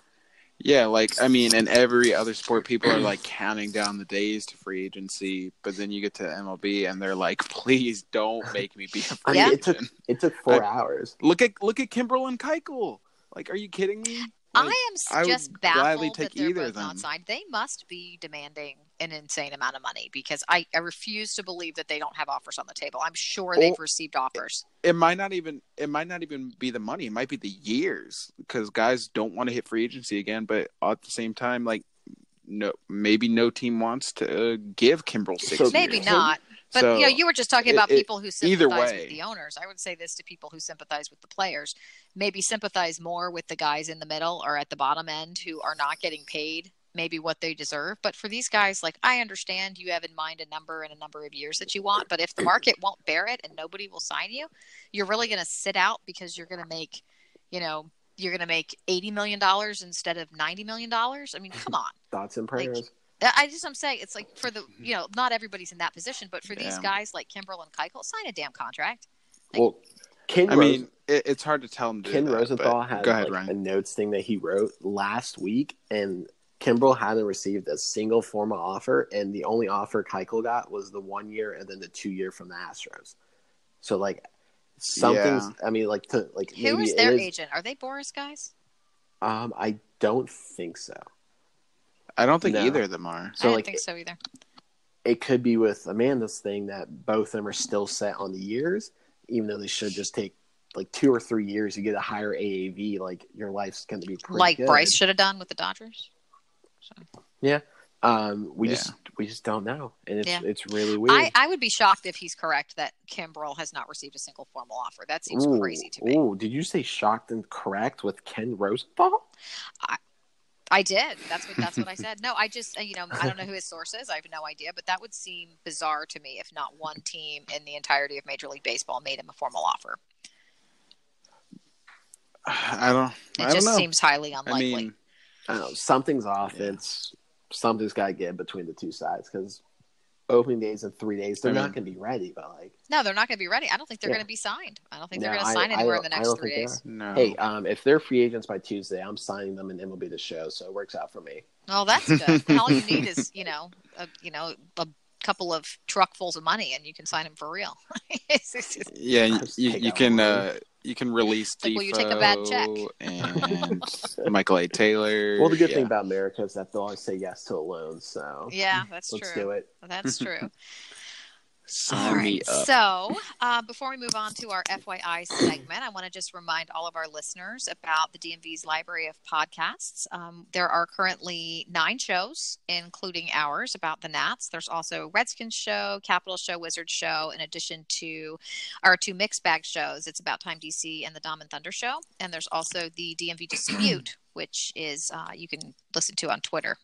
[SPEAKER 2] yeah. Like I mean, in every other sport, people are like counting down the days to free agency, but then you get to MLB and they're like, [laughs] please don't make me be a free [laughs]
[SPEAKER 3] I mean,
[SPEAKER 1] Yeah.
[SPEAKER 3] it took
[SPEAKER 2] agent.
[SPEAKER 3] it took four
[SPEAKER 2] I-
[SPEAKER 3] hours.
[SPEAKER 2] Look at look at Kimbrel and Keuchel. Like, are you kidding me?
[SPEAKER 1] I
[SPEAKER 2] Like,
[SPEAKER 1] am s-
[SPEAKER 2] I would
[SPEAKER 1] just
[SPEAKER 2] gladly
[SPEAKER 1] baffled that
[SPEAKER 2] take
[SPEAKER 1] they're
[SPEAKER 2] either
[SPEAKER 1] both
[SPEAKER 2] of them.
[SPEAKER 1] not signed. They must be demanding an insane amount of money because I, I refuse to believe that they don't have offers on the table. I'm sure they've received offers.
[SPEAKER 2] it might not even it might not even be the money it might be the years because guys don't want to hit free agency again but at the same time like no maybe no team wants to uh, give Kimbrel six
[SPEAKER 3] So-
[SPEAKER 2] years.
[SPEAKER 1] Maybe not. But
[SPEAKER 2] So,
[SPEAKER 1] you know, you were just talking about
[SPEAKER 2] it-
[SPEAKER 1] people who sympathize with the owners. I would say this to people who sympathize with the players. Maybe sympathize more with the guys in the middle or at the bottom end who are not getting paid maybe what they deserve. But for these guys, like I understand you have in mind a number and a number of years that you want, but if the market won't bear it and nobody will sign you, you're really going to sit out because you're going to make, you know, you're going to make eighty million dollars instead of ninety million dollars. I mean, come on. [laughs]
[SPEAKER 3] Thoughts and prayers.
[SPEAKER 1] I I just I'm saying it's like for the you know not everybody's in that position, but for these guys like Kimbrel and Keuchel, sign a damn contract.
[SPEAKER 3] well, Ken
[SPEAKER 2] I
[SPEAKER 3] Rose-
[SPEAKER 2] mean, it, it's hard to tell him. To do
[SPEAKER 3] Ken
[SPEAKER 2] that,
[SPEAKER 3] Rosenthal had
[SPEAKER 2] go ahead,
[SPEAKER 3] like, a notes thing that he wrote last week, and Kimbrel hadn't received a single formal offer, and the only offer Keuchel got was the one year and then the two year from the Astros. So like something's. I mean, like to like
[SPEAKER 1] Who
[SPEAKER 3] maybe
[SPEAKER 1] their
[SPEAKER 3] is-
[SPEAKER 1] agent? Are they Boris guys?
[SPEAKER 3] Um, I don't think so.
[SPEAKER 2] I don't think
[SPEAKER 3] No.
[SPEAKER 2] either of them are.
[SPEAKER 3] So
[SPEAKER 1] I
[SPEAKER 3] like
[SPEAKER 1] didn't think so either.
[SPEAKER 3] it could be with Amanda's thing that both of them are still set on the years, even though they should just take like two or three years. You get a higher AAV, like your life's going to be pretty
[SPEAKER 1] Like
[SPEAKER 3] good.
[SPEAKER 1] Bryce should have done with the Dodgers.
[SPEAKER 3] Yeah. Um, we
[SPEAKER 2] Yeah.
[SPEAKER 3] just we just don't know, and it's
[SPEAKER 1] Yeah.
[SPEAKER 3] it's really weird.
[SPEAKER 1] I, I would be shocked if he's correct that Kimbrel has not received a single formal offer. That seems
[SPEAKER 3] Ooh,
[SPEAKER 1] crazy to me.
[SPEAKER 3] Ooh, did you say shocked and correct with Ken Rosenthal?
[SPEAKER 1] I did. That's what that's what I [laughs] said. No, I just you know I don't know who his source is. I have no idea, but that would seem bizarre to me if not one team in the entirety of Major League Baseball made him a formal offer.
[SPEAKER 2] I don't.
[SPEAKER 1] It
[SPEAKER 2] I don't
[SPEAKER 1] just
[SPEAKER 2] know.
[SPEAKER 1] seems highly
[SPEAKER 2] I
[SPEAKER 1] unlikely.
[SPEAKER 2] mean,
[SPEAKER 3] I don't know. Something's off.
[SPEAKER 2] Yeah.
[SPEAKER 3] It's something's got to get between the two sides because opening days in three days, they're
[SPEAKER 2] I
[SPEAKER 3] not going to be ready. But like,
[SPEAKER 1] no, they're not going to be ready. I don't think they're
[SPEAKER 3] Yeah.
[SPEAKER 1] going to be signed. I don't think
[SPEAKER 3] No,
[SPEAKER 1] they're going to sign
[SPEAKER 3] I
[SPEAKER 1] anywhere in
[SPEAKER 3] don't-
[SPEAKER 1] the
[SPEAKER 3] I
[SPEAKER 1] next
[SPEAKER 3] don't
[SPEAKER 1] three
[SPEAKER 3] think they
[SPEAKER 1] days.
[SPEAKER 2] no.
[SPEAKER 3] hey, um, if they're free agents by Tuesday, I'm signing them and it will be the show, so it works out for me.
[SPEAKER 1] Well, that's good. All you need is you know a you know a couple of truckfuls of money, and you can sign him for real. It's- [laughs] it's just-
[SPEAKER 2] yeah, you, you, you can uh, you can release
[SPEAKER 1] Like, will you take a bad check? [laughs]
[SPEAKER 2] And Michael A. Taylor.
[SPEAKER 3] Well, the good
[SPEAKER 2] yeah.
[SPEAKER 3] thing about America is that they'll always say yes to a loan. So
[SPEAKER 1] yeah, that's
[SPEAKER 3] let's
[SPEAKER 1] true.
[SPEAKER 3] do it.
[SPEAKER 1] That's [laughs] true.
[SPEAKER 2] Sign
[SPEAKER 1] All
[SPEAKER 2] me
[SPEAKER 1] right.
[SPEAKER 2] up.
[SPEAKER 1] So, uh, before we move on to our FYI segment, I want to just remind all of our listeners about the DMV's library of podcasts. Um, there are currently nine shows, including ours about the Nats. There's also Redskins show, Capital show, Wizard show, in addition to our two mixed bag shows. It's about Time DC and the Dom and Thunder show. And there's also the DMV Dispute, which is uh, you can listen to on Twitter.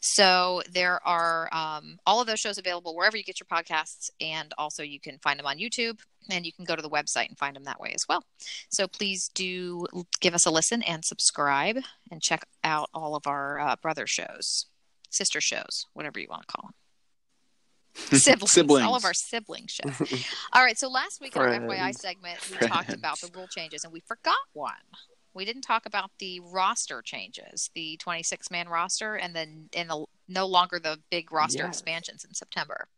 [SPEAKER 1] So there are um, all of those shows available wherever you get your podcasts, and also you can find them on YouTube, and you can go to the website and find them that way as well. So please do give us a listen and subscribe, and check out all of our uh, brother shows, sister shows, whatever you want to call them. Siblings, [laughs]
[SPEAKER 2] Siblings.
[SPEAKER 1] all of our sibling shows. [laughs] All right, so last week in our FYI segment, we talked about the rule changes, and we forgot one. We didn't talk about the roster changes, the 26 man roster, and then in the no longer the big roster
[SPEAKER 3] Yes.
[SPEAKER 1] expansions in September.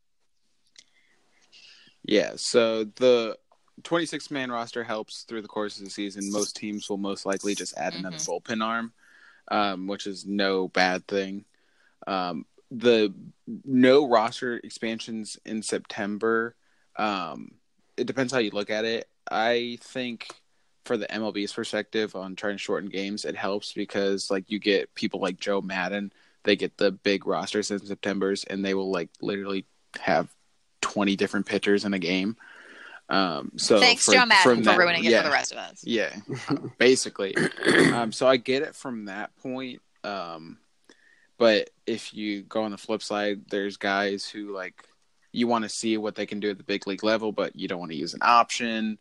[SPEAKER 2] Yeah, so the 26 man roster helps through the course of the season. Most teams will most likely just add another
[SPEAKER 1] Mm-hmm.
[SPEAKER 2] bullpen arm, um, which is no bad thing. Um, the no roster expansions in September, um, it depends how you look at it. I think for the MLB's perspective on trying to shorten games, it helps because like you get people like Joe Maddon, they get the big rosters in September's and they will like literally have 20 different pitchers in a game. Um, so
[SPEAKER 1] Thanks,
[SPEAKER 2] for-
[SPEAKER 1] Joe Maddon,
[SPEAKER 2] from
[SPEAKER 1] for
[SPEAKER 2] that-
[SPEAKER 1] ruining it
[SPEAKER 2] yeah,
[SPEAKER 1] for the rest of us.
[SPEAKER 2] Yeah, basically. [coughs] um, so I get it from that point. Um, but if you go on the flip side, there's guys who like you want to see what they can do at the big league level, but you don't want to use an option.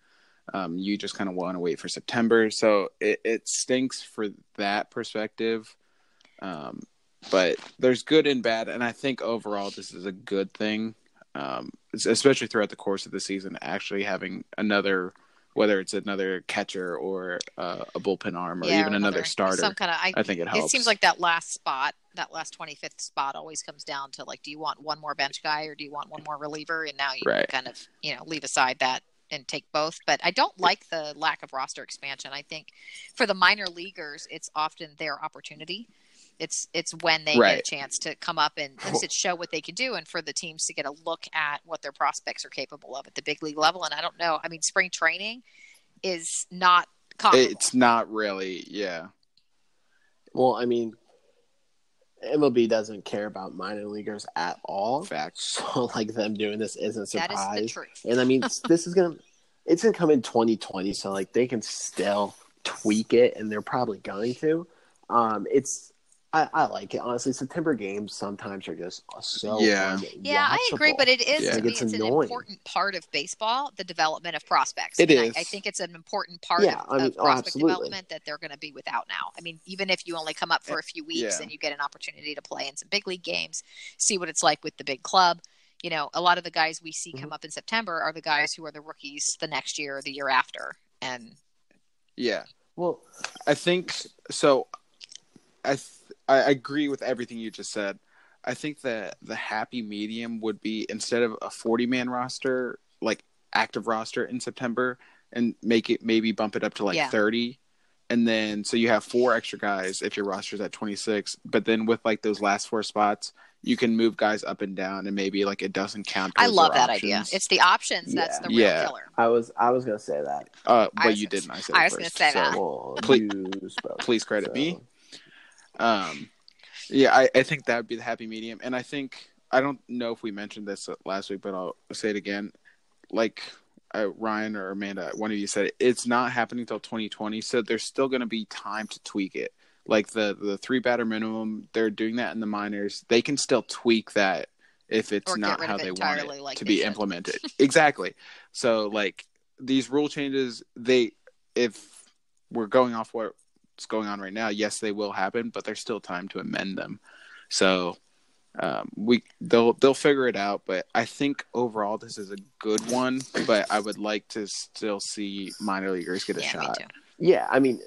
[SPEAKER 2] Um, you just kind of want to wait for September. So it, it stinks for that perspective. Um, but there's good and bad, and I think overall this is a good thing, um, especially throughout the course of the season. Actually having another, whether it's another catcher or uh, a bullpen arm or
[SPEAKER 1] Yeah,
[SPEAKER 2] even another starter,
[SPEAKER 1] Some kind of. I,
[SPEAKER 2] I think it helps.
[SPEAKER 1] It seems like that last spot, that last 25th spot, always comes down to like, do you want one more bench guy or do you want one more reliever? And now you
[SPEAKER 2] Right.
[SPEAKER 1] kind of, you know, leave aside that and take both. But I don't like the lack of roster expansion. I think for the minor leaguers, it's often their opportunity. It's it's when they get a chance to come up and like show what they can do, and for the teams to get a look at what their prospects are capable of at the big league level. And I don't know. I mean, spring training is not comparable.
[SPEAKER 2] it's not really, yeah,
[SPEAKER 3] Well, I mean, MLB doesn't care about minor leaguers at all.
[SPEAKER 2] facts. [laughs]
[SPEAKER 3] So, like them doing this isn't a
[SPEAKER 1] that is the
[SPEAKER 3] surprise.
[SPEAKER 1] truth.
[SPEAKER 3] And I mean, this is gonna, [laughs] it's gonna come in 2020, so like they can still tweak it, and they're probably going to. Um, it's, I, I like it honestly. September games sometimes are just so
[SPEAKER 2] Yeah.
[SPEAKER 1] Yeah, I agree, but it is
[SPEAKER 2] Yeah.
[SPEAKER 1] to me,
[SPEAKER 3] it's
[SPEAKER 1] it's, an important part of baseball, the development of prospects.
[SPEAKER 2] It
[SPEAKER 1] and I-
[SPEAKER 2] is.
[SPEAKER 1] I, think it's an important part
[SPEAKER 3] Yeah,
[SPEAKER 1] of,
[SPEAKER 3] I mean,
[SPEAKER 1] of
[SPEAKER 3] oh,
[SPEAKER 1] prospect
[SPEAKER 3] absolutely.
[SPEAKER 1] development that they're going to be without now. I mean, even if you only come up for a few weeks
[SPEAKER 2] Yeah.
[SPEAKER 1] and you get an opportunity to play in some big league games, see what it's like with the big club. you know, a lot of the guys we see
[SPEAKER 3] Mm-hmm.
[SPEAKER 1] come up in September are the guys who are the rookies the next year or the year after. And
[SPEAKER 2] Yeah,
[SPEAKER 3] Well,
[SPEAKER 2] I think so. I th- I agree with everything you just said. I think that the happy medium would be instead of a forty man roster, like active roster in September, and make it maybe bump it up to like
[SPEAKER 1] Yeah.
[SPEAKER 2] thirty, and then so you have four extra guys if your roster's at twenty six. But then with like those last four spots, you can move guys up and down, and maybe like it doesn't count.
[SPEAKER 1] I love
[SPEAKER 2] their
[SPEAKER 1] that idea. It's the options that's the real
[SPEAKER 2] Yeah.
[SPEAKER 1] killer.
[SPEAKER 3] I was I was gonna say that.
[SPEAKER 2] uh, but you didn't. I said
[SPEAKER 1] I was gonna
[SPEAKER 2] first,
[SPEAKER 1] say
[SPEAKER 2] so-
[SPEAKER 1] that.
[SPEAKER 3] Well,
[SPEAKER 2] Please- please credit
[SPEAKER 3] so-
[SPEAKER 2] me. Um, yeah, I, I think that would be the happy medium, and I think I don't know if we mentioned this last week, but I'll say it again. Like uh, Ryan or Amanda, one of you said, it, it's not happening until 2020, so there's still going to be time to tweak it. Like the the three batter minimum, they're doing that in the minors. They can still tweak that if it's not how
[SPEAKER 1] it
[SPEAKER 2] they want it
[SPEAKER 1] like
[SPEAKER 2] to be
[SPEAKER 1] should.
[SPEAKER 2] implemented. exactly. So like these rule changes, they if we're going off what's going on right now, yes, they will happen, but there's still time to amend them. So um, we they'll they'll figure it out. But I think overall this is a good one. But I would like to still see minor leaguers get a
[SPEAKER 1] Yeah,
[SPEAKER 2] shot.
[SPEAKER 3] Yeah, I mean,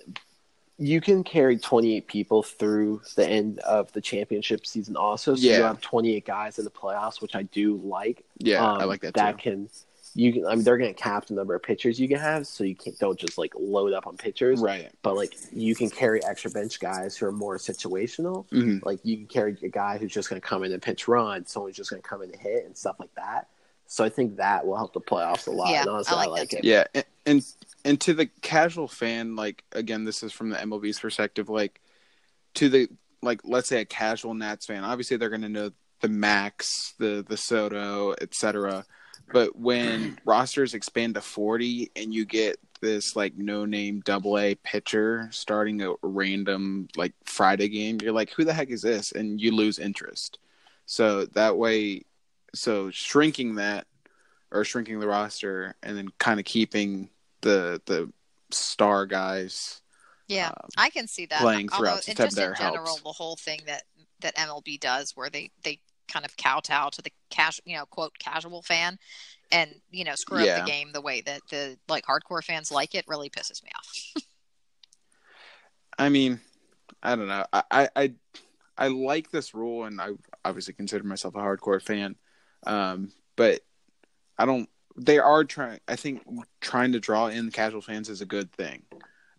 [SPEAKER 3] you can carry 28 people through the end of the championship season also. So you have 28 guys in the playoffs, which I do like.
[SPEAKER 2] Yeah, I
[SPEAKER 3] Um,
[SPEAKER 2] like that,
[SPEAKER 3] That
[SPEAKER 2] too.
[SPEAKER 3] can you can. I mean, they're going to cap the number of pitchers you can have, so you can't don't just like load up on pitchers.
[SPEAKER 2] Right.
[SPEAKER 3] But like you can carry extra bench guys who are more situational.
[SPEAKER 2] Mhm.
[SPEAKER 3] Like you can carry a guy who's just going to come in and pitch run, someone's just going to come in and hit and stuff like that. So I think that will help the playoffs a lot.
[SPEAKER 1] Yeah,
[SPEAKER 3] and honestly,
[SPEAKER 1] I
[SPEAKER 3] I
[SPEAKER 1] like
[SPEAKER 3] like,
[SPEAKER 1] that
[SPEAKER 3] it.
[SPEAKER 2] Yeah, and, and and to the casual fan, like again, this is from the MLB's perspective. Like to the like, let's say a casual Nats fan, obviously they're going to know the Max, the the Soto, etc. But when [clears throat] rosters expand to forty and you get this like no name double A pitcher starting a random like Friday game, you're like, who the heck is this? And you lose interest. So that way, so shrinking that or shrinking the roster and then kind of keeping the the star guys.
[SPEAKER 1] Yeah,
[SPEAKER 2] um,
[SPEAKER 1] I can see that.
[SPEAKER 2] playing throughout
[SPEAKER 1] Although,
[SPEAKER 2] September
[SPEAKER 1] just in general,
[SPEAKER 2] helps.
[SPEAKER 1] the whole thing that that MLB does, where they they kind of kowtow to the cash, you know, quote casual fan, and you know, screw up the game the way that the like hardcore fans like it, really pisses me off. [laughs]
[SPEAKER 2] I mean, I don't know. I I I, I like this rule, and I obviously consider myself a hardcore fan. Um, but I don't. They are trying. I think trying to draw in casual fans is a good thing.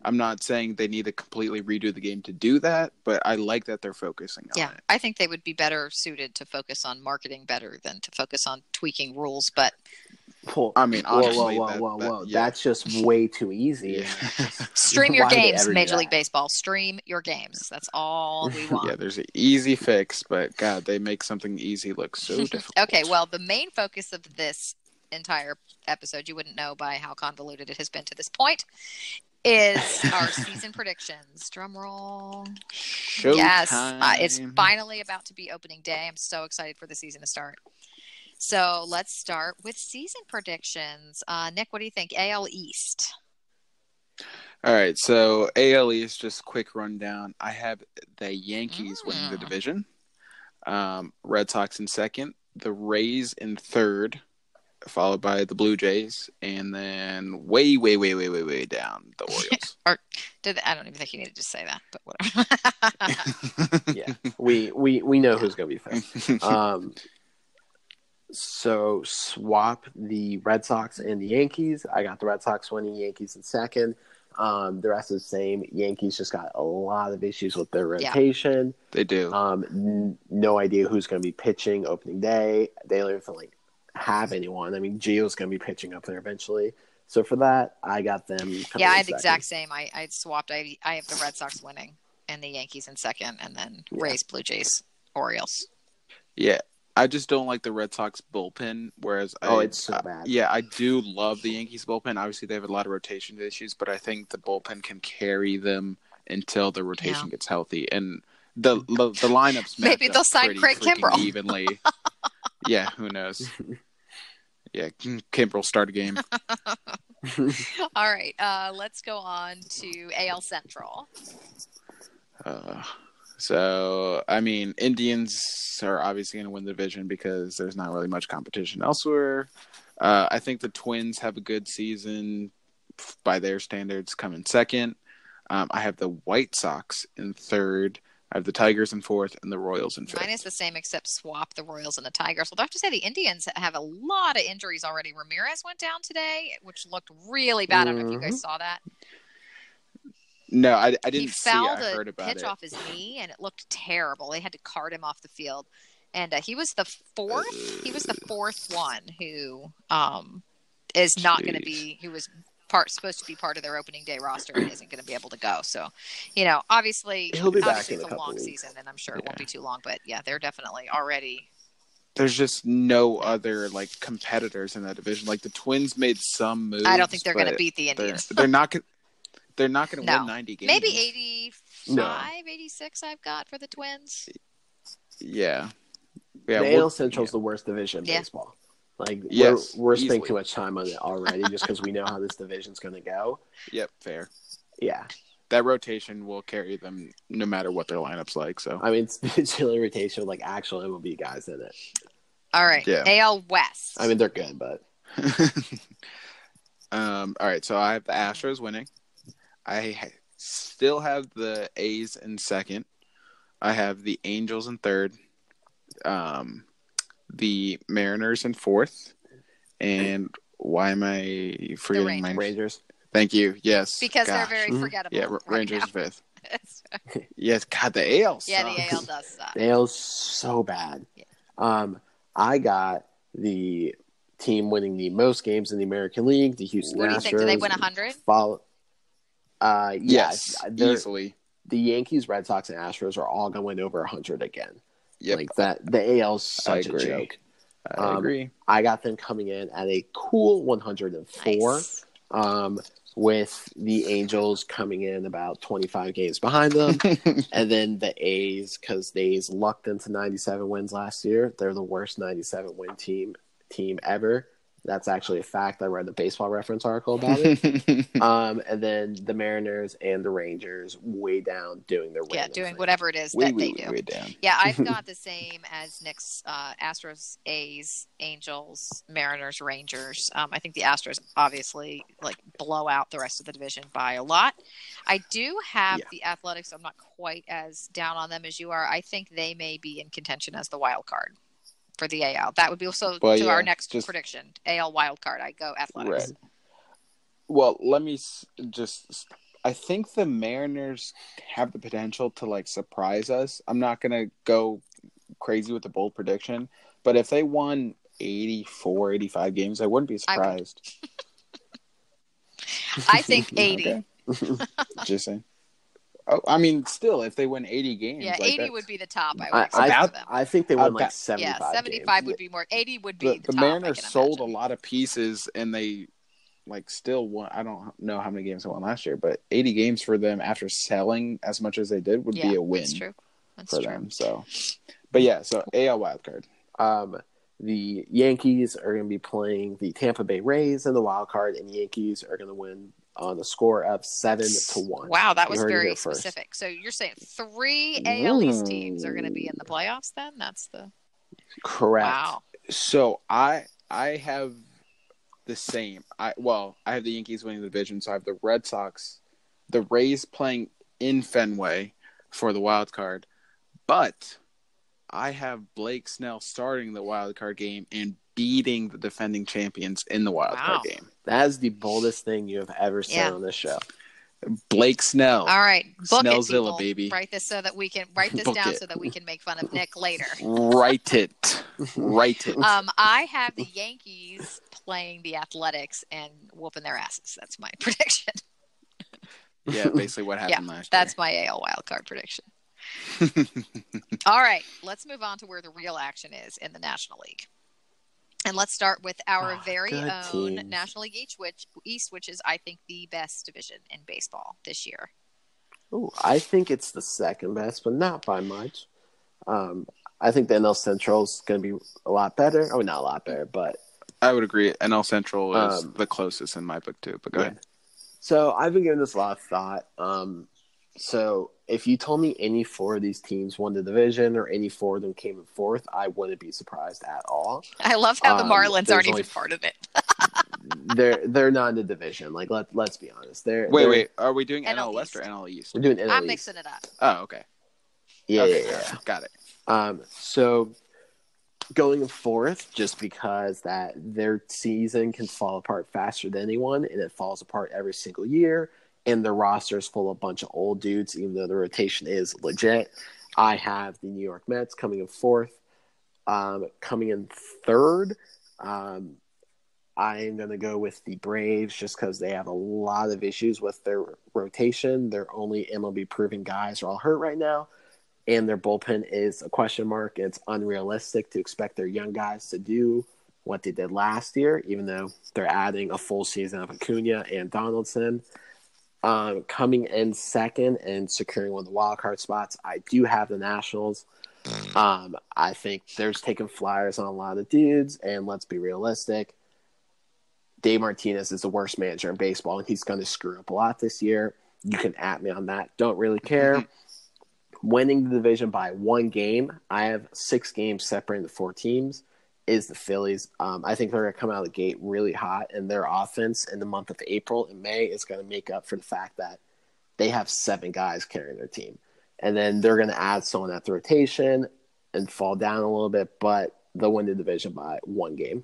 [SPEAKER 2] I'm not saying they need to completely redo the game to do that, but I like that they're focusing on
[SPEAKER 1] Yeah,
[SPEAKER 2] it.
[SPEAKER 1] I think they would be better suited to focus on marketing better than to focus on tweaking rules. But
[SPEAKER 3] Well,
[SPEAKER 2] I mean,
[SPEAKER 3] whoa, whoa, whoa,
[SPEAKER 2] that-
[SPEAKER 3] whoa,
[SPEAKER 2] that-
[SPEAKER 3] whoa!
[SPEAKER 2] yeah.
[SPEAKER 3] That's just way too easy.
[SPEAKER 2] Yeah. [laughs]
[SPEAKER 1] stream your
[SPEAKER 3] Why would they
[SPEAKER 1] games, Major? League Baseball. Stream your games. That's all we [laughs] want.
[SPEAKER 2] yeah, there's an easy fix, but God, they make something easy look so [laughs] difficult.
[SPEAKER 1] Okay, well, the main focus of this entire episode, you wouldn't know by how convoluted it has been to this point, is [laughs] our season predictions. Drum roll.
[SPEAKER 2] Showtime.
[SPEAKER 1] Yes, uh, it's finally about to be opening day. I'm so excited for the season to start. So let's start with season predictions. Uh, Nick, what do you think? AL East.
[SPEAKER 2] All right, so AL East, just quick rundown. I have the Yankees winning the
[SPEAKER 1] Mm.
[SPEAKER 2] division, um, Red Sox in second, the Rays in third, followed by the Blue Jays, and then way, way, way, way, way, way down the [laughs] Orioles.
[SPEAKER 1] Or did I don't even think you needed to say that, but whatever. [laughs]
[SPEAKER 3] yeah, we we we know who's going to be first. [laughs] Um, so swap the Red Sox and the Yankees. I got the Red Sox winning, Yankees in second. Um, the rest is the same. Yankees just got a lot of issues with their
[SPEAKER 1] Yeah.
[SPEAKER 3] rotation.
[SPEAKER 2] they do.
[SPEAKER 3] Um, n- no idea who's going to be pitching opening day. They don't even like have anyone. I mean, Gio's going to be pitching up there eventually. So for that, I got them.
[SPEAKER 1] yeah, I had the exact same. I I swapped. I I have the Red Sox winning and the Yankees in second, and then
[SPEAKER 3] Yeah.
[SPEAKER 1] Rays, Blue Jays, Orioles.
[SPEAKER 2] Yeah, I just don't like the Red Sox bullpen. Whereas,
[SPEAKER 3] Oh,
[SPEAKER 2] I,
[SPEAKER 3] it's so
[SPEAKER 2] uh,
[SPEAKER 3] bad.
[SPEAKER 2] yeah, I do love the Yankees bullpen. Obviously, they have a lot of rotation issues, but I think the bullpen can carry them until the rotation
[SPEAKER 1] Yeah.
[SPEAKER 2] gets healthy. And the the, the lineups
[SPEAKER 1] Maybe they'll sign Craig
[SPEAKER 2] freaking
[SPEAKER 1] Kimbrel.
[SPEAKER 2] evenly. [laughs] yeah, who knows? Yeah, Kimbrel start a game. [laughs]
[SPEAKER 1] All right, uh, let's go on to AL Central.
[SPEAKER 2] Uh, So, I mean, Indians are obviously going to win the division because there's not really much competition elsewhere. Uh, I think the Twins have a good season by their standards, coming second. Um, I have the White Sox in third. I have the Tigers in fourth and the Royals in fifth.
[SPEAKER 1] Mine is the same except swap the Royals and the Tigers. Well, I have to say the Indians have a lot of injuries already. Ramirez went down today, which looked really bad. I don't know if you guys
[SPEAKER 3] Mhm.
[SPEAKER 1] saw that.
[SPEAKER 2] No, I, I didn't see. it.
[SPEAKER 1] fouled
[SPEAKER 2] I heard
[SPEAKER 1] a
[SPEAKER 2] about
[SPEAKER 1] pitch
[SPEAKER 2] it.
[SPEAKER 1] off his knee, and it looked terrible. They had to cart him off the field, and uh, he was the fourth. He was the fourth one who um, is not going to be. Who was part supposed to be part of their opening day roster and isn't going to be able to go. So, you know, obviously,
[SPEAKER 3] He'll be back
[SPEAKER 1] obviously
[SPEAKER 3] in a
[SPEAKER 1] it's a long
[SPEAKER 3] weeks.
[SPEAKER 1] season, and I'm sure it won't be too long. But yeah, they're definitely already.
[SPEAKER 2] There's just no other like competitors in that division. Like the Twins made some moves.
[SPEAKER 1] I don't think they're going to beat the
[SPEAKER 2] They're,
[SPEAKER 1] Indians.
[SPEAKER 2] they're not. gon- They're not going to
[SPEAKER 1] No.
[SPEAKER 2] win 90 games.
[SPEAKER 1] Maybe 85, 86 I've got for the Twins.
[SPEAKER 2] Yeah. Yeah.
[SPEAKER 3] the
[SPEAKER 2] we'll-
[SPEAKER 3] AL Central's the worst division in
[SPEAKER 1] Yeah.
[SPEAKER 3] baseball. Like
[SPEAKER 2] Yes,
[SPEAKER 3] we're, we're spending too much time on it already just because we know how this division's going to go.
[SPEAKER 2] Yep. Fair.
[SPEAKER 3] Yeah,
[SPEAKER 2] That rotation will carry them no matter what their lineups like. So.
[SPEAKER 3] I mean [laughs] it's, it's really rotation with like actual MLB guys in it.
[SPEAKER 1] All right,
[SPEAKER 2] Yeah.
[SPEAKER 1] AL West.
[SPEAKER 3] I mean they're good, but [laughs]
[SPEAKER 2] um. All right. So I have the Astros winning. I ha- still have the A's in second. I have the Angels in third. Um, the Mariners in fourth. And why am I forgetting my?
[SPEAKER 3] Rangers.
[SPEAKER 2] Thank you. Yes.
[SPEAKER 1] because
[SPEAKER 2] Gosh.
[SPEAKER 1] they're very forgettable.
[SPEAKER 2] Yeah,
[SPEAKER 1] right
[SPEAKER 2] Rangers
[SPEAKER 1] now.
[SPEAKER 2] fifth. [laughs] [laughs] Yes, God, the AL.
[SPEAKER 1] yeah, the
[SPEAKER 2] sucks.
[SPEAKER 1] AL does suck. [laughs]
[SPEAKER 3] The AL's so bad.
[SPEAKER 1] Yeah.
[SPEAKER 3] Um, I got the team winning the most games in the American League, the Houston
[SPEAKER 1] What do you
[SPEAKER 3] Astros.
[SPEAKER 1] think? Do they win 100?
[SPEAKER 3] Follow, uh,
[SPEAKER 2] Yes,
[SPEAKER 3] yes,
[SPEAKER 2] easily.
[SPEAKER 3] the Yankees, Red Sox, and Astros are all going to win over 100 again.
[SPEAKER 2] Yep,
[SPEAKER 3] Like that, the AL's such a
[SPEAKER 2] agree.
[SPEAKER 3] joke.
[SPEAKER 2] I
[SPEAKER 3] um,
[SPEAKER 2] agree.
[SPEAKER 3] I got them coming in at a cool 104.
[SPEAKER 1] Nice.
[SPEAKER 3] Um, with the Angels coming in about 25 games behind them. [laughs] and then the A's, because the A's lucked into 97 wins last year. They're the worst 97 win team team ever. That's actually a fact. I read the baseball reference article about it. [laughs] um, and then the Mariners and the Rangers way down doing their
[SPEAKER 1] work.
[SPEAKER 3] Yeah,
[SPEAKER 1] doing
[SPEAKER 3] thing.
[SPEAKER 1] whatever it is
[SPEAKER 2] way,
[SPEAKER 1] that
[SPEAKER 2] way,
[SPEAKER 1] they
[SPEAKER 2] way,
[SPEAKER 1] do.
[SPEAKER 2] way down.
[SPEAKER 1] Yeah, I've [laughs] got the same as Nick's uh, Astros, A's, Angels, Mariners, Rangers. Um, I think the Astros obviously like blow out the rest of the division by a lot. I do have
[SPEAKER 3] Yeah.
[SPEAKER 1] the Athletics. I'm not quite as down on them as you are. I think they may be in contention as the wild card for the AL. That would be also
[SPEAKER 2] Well,
[SPEAKER 1] to
[SPEAKER 2] yeah,
[SPEAKER 1] our next
[SPEAKER 2] just-
[SPEAKER 1] prediction. AL wild card. I go Athletics.
[SPEAKER 2] Right. Well, let me just. I think the Mariners have the potential to like surprise us. I'm not gonna go crazy with the bold prediction, but if they won 84, 85 games, I wouldn't be surprised. [laughs]
[SPEAKER 1] I think [laughs] 80.
[SPEAKER 2] Okay. [laughs] Just saying. Oh, I mean, still, if they win 80 games,
[SPEAKER 1] Yeah,
[SPEAKER 2] like
[SPEAKER 1] 80
[SPEAKER 2] that's-
[SPEAKER 1] would be the top. I would
[SPEAKER 3] I,
[SPEAKER 1] expect
[SPEAKER 3] I. I think they won
[SPEAKER 2] About-
[SPEAKER 3] like 75
[SPEAKER 1] yeah, 75
[SPEAKER 3] games.
[SPEAKER 1] would be more. 80 would be
[SPEAKER 2] the,
[SPEAKER 1] the,
[SPEAKER 2] the
[SPEAKER 1] top.
[SPEAKER 2] Mariners sold
[SPEAKER 1] imagine.
[SPEAKER 2] a lot of pieces, and they like still won. I don't know how many games they won last year, but 80 games for them after selling as much as they did would
[SPEAKER 1] yeah,
[SPEAKER 2] be a win
[SPEAKER 1] That's true. That's
[SPEAKER 2] for
[SPEAKER 1] true.
[SPEAKER 2] them. So, but yeah, so AL wildcard.
[SPEAKER 3] Um, the Yankees are going to be playing the Tampa Bay Rays in the wild card, and the Yankees are going to win on a score of seven to one.
[SPEAKER 1] Wow, that
[SPEAKER 3] You
[SPEAKER 1] was very specific. So you're saying three AL East teams are going to be in the mm. playoffs? Then that's the
[SPEAKER 3] Correct.
[SPEAKER 1] wow.
[SPEAKER 2] So I I have the same. I well, I have the Yankees winning the division, so I have the Red Sox, the Rays playing in Fenway for the wild card, but I have Blake Snell starting the wild card game and beating the defending champions in the wild
[SPEAKER 1] Wow.
[SPEAKER 2] card game.
[SPEAKER 3] That is the boldest thing you have ever said
[SPEAKER 1] Yeah.
[SPEAKER 3] on this show.
[SPEAKER 2] Blake Snell.
[SPEAKER 1] All right, book
[SPEAKER 2] Snellzilla,
[SPEAKER 1] people.
[SPEAKER 2] baby.
[SPEAKER 1] Write this so that we can write this
[SPEAKER 2] Book
[SPEAKER 1] down
[SPEAKER 2] it.
[SPEAKER 1] so that we can make fun of Nick later.
[SPEAKER 2] Write it. Write it.
[SPEAKER 1] Um, I have the Yankees playing the Athletics and whooping their asses. That's my [laughs] prediction.
[SPEAKER 2] yeah, basically what happened last year.
[SPEAKER 1] That's my AL wildcard prediction. [laughs] All right, let's move on to where the real action is in the National League. And let's start with our
[SPEAKER 3] Ah,
[SPEAKER 1] very own
[SPEAKER 3] teams.
[SPEAKER 1] National League East which, East, which is, I think, the best division in baseball this year.
[SPEAKER 3] Oh, I think it's the second best, but not by much. Um, I think the NL Central is going to be a lot better. Oh, not a lot better, but
[SPEAKER 2] I would agree. NL Central is
[SPEAKER 3] Um,
[SPEAKER 2] the closest in my book too. But go
[SPEAKER 3] yeah.
[SPEAKER 2] ahead.
[SPEAKER 3] So I've been giving this a lot of thought. Um, So if you told me any four of these teams won the division or any four of them came in fourth, I wouldn't be surprised at all.
[SPEAKER 1] I love how the
[SPEAKER 3] Um,
[SPEAKER 1] Marlins aren't
[SPEAKER 3] only-
[SPEAKER 1] even part of it. [laughs]
[SPEAKER 3] they're they're not in the division. Like let let's be honest. They're
[SPEAKER 2] Wait,
[SPEAKER 3] they're-
[SPEAKER 2] wait. Are we doing
[SPEAKER 1] NL
[SPEAKER 2] NL West or NL East?
[SPEAKER 3] We're doing NL
[SPEAKER 1] I'm
[SPEAKER 3] East.
[SPEAKER 1] mixing it up.
[SPEAKER 2] Oh, okay.
[SPEAKER 3] Yeah,
[SPEAKER 2] okay,
[SPEAKER 3] yeah, yeah.
[SPEAKER 2] Got it.
[SPEAKER 3] Um, so going fourth, just because that their season can fall apart faster than anyone, and it falls apart every single year, and the roster is full of a bunch of old dudes, even though the rotation is legit. I have the New York Mets coming in fourth. Um, coming in third, um, I'm going to go with the Braves just because they have a lot of issues with their rotation. Their only MLB proven guys are all hurt right now and their bullpen is a question mark. It's unrealistic to expect their young guys to do what they did last year, even though they're adding a full season of Acuna and Donaldson. Um, coming in second and securing one of the wild card spots, I do have the Nationals. Um, I think they're taking flyers on a lot of dudes, and let's be realistic. Dave Martinez is the worst manager in baseball, and he's going to screw up a lot this year. You can at me on that. Don't really care winning the division by one game. I have six games separating the four teams. Is the Phillies? Um, I think they're going to come out of the gate really hot, and their offense in the month of April and May is going to make up for the fact that they have seven guys carrying their team, and then they're going to add someone at the rotation and fall down a little bit, but they'll win the division by one game.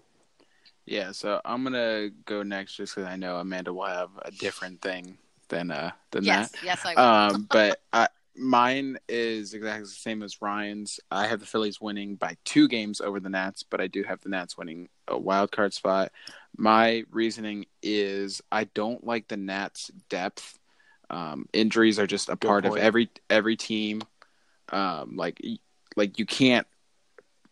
[SPEAKER 2] Yeah, so I'm gonna go next just because I know Amanda will have a different thing than uh than
[SPEAKER 1] Yes,
[SPEAKER 2] that.
[SPEAKER 1] yes, yes, I will.
[SPEAKER 2] Um, [laughs] but I, mine is exactly the same as Ryan's. I have the Phillies winning by two games over the Nats, but I do have the Nats winning a wild card spot. My reasoning is I don't like the Nats' depth. Um, injuries are just a part of every every team. Um, like like you can't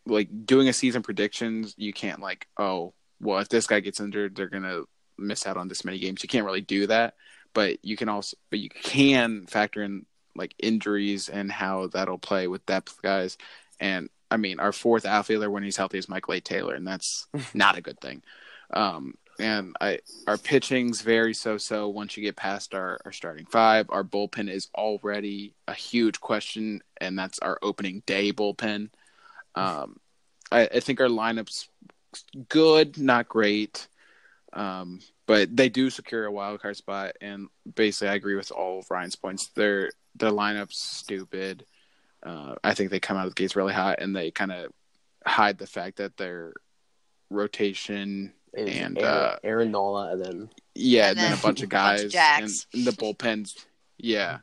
[SPEAKER 2] like doing a season predictions. You can't like oh well if this guy gets injured they're gonna miss out on this many games. You can't really do that but you can also but you can factor in like injuries and how that'll play with depth guys. And i mean our fourth outfielder when he's healthy is Mike a Taylor and that's [laughs] not a good thing. Um and i our pitching's very so so once you get past our, our starting five. Our bullpen is already a huge question and that's our opening day bullpen. Um i, I think our lineups good not great um, but they do secure a wild card spot, and basically, I agree with all of Ryan's points. Their their lineup's stupid. Uh, I think they come out of the gates really hot, and they kind of hide the fact that their rotation
[SPEAKER 3] And,
[SPEAKER 2] And,
[SPEAKER 3] Aaron,
[SPEAKER 2] uh,
[SPEAKER 3] Aaron Nola, and then
[SPEAKER 2] yeah,
[SPEAKER 1] And
[SPEAKER 2] and then,
[SPEAKER 1] then [laughs]
[SPEAKER 2] a bunch of
[SPEAKER 1] a bunch
[SPEAKER 2] guys
[SPEAKER 1] of jacks.
[SPEAKER 2] and the bullpens. Yeah,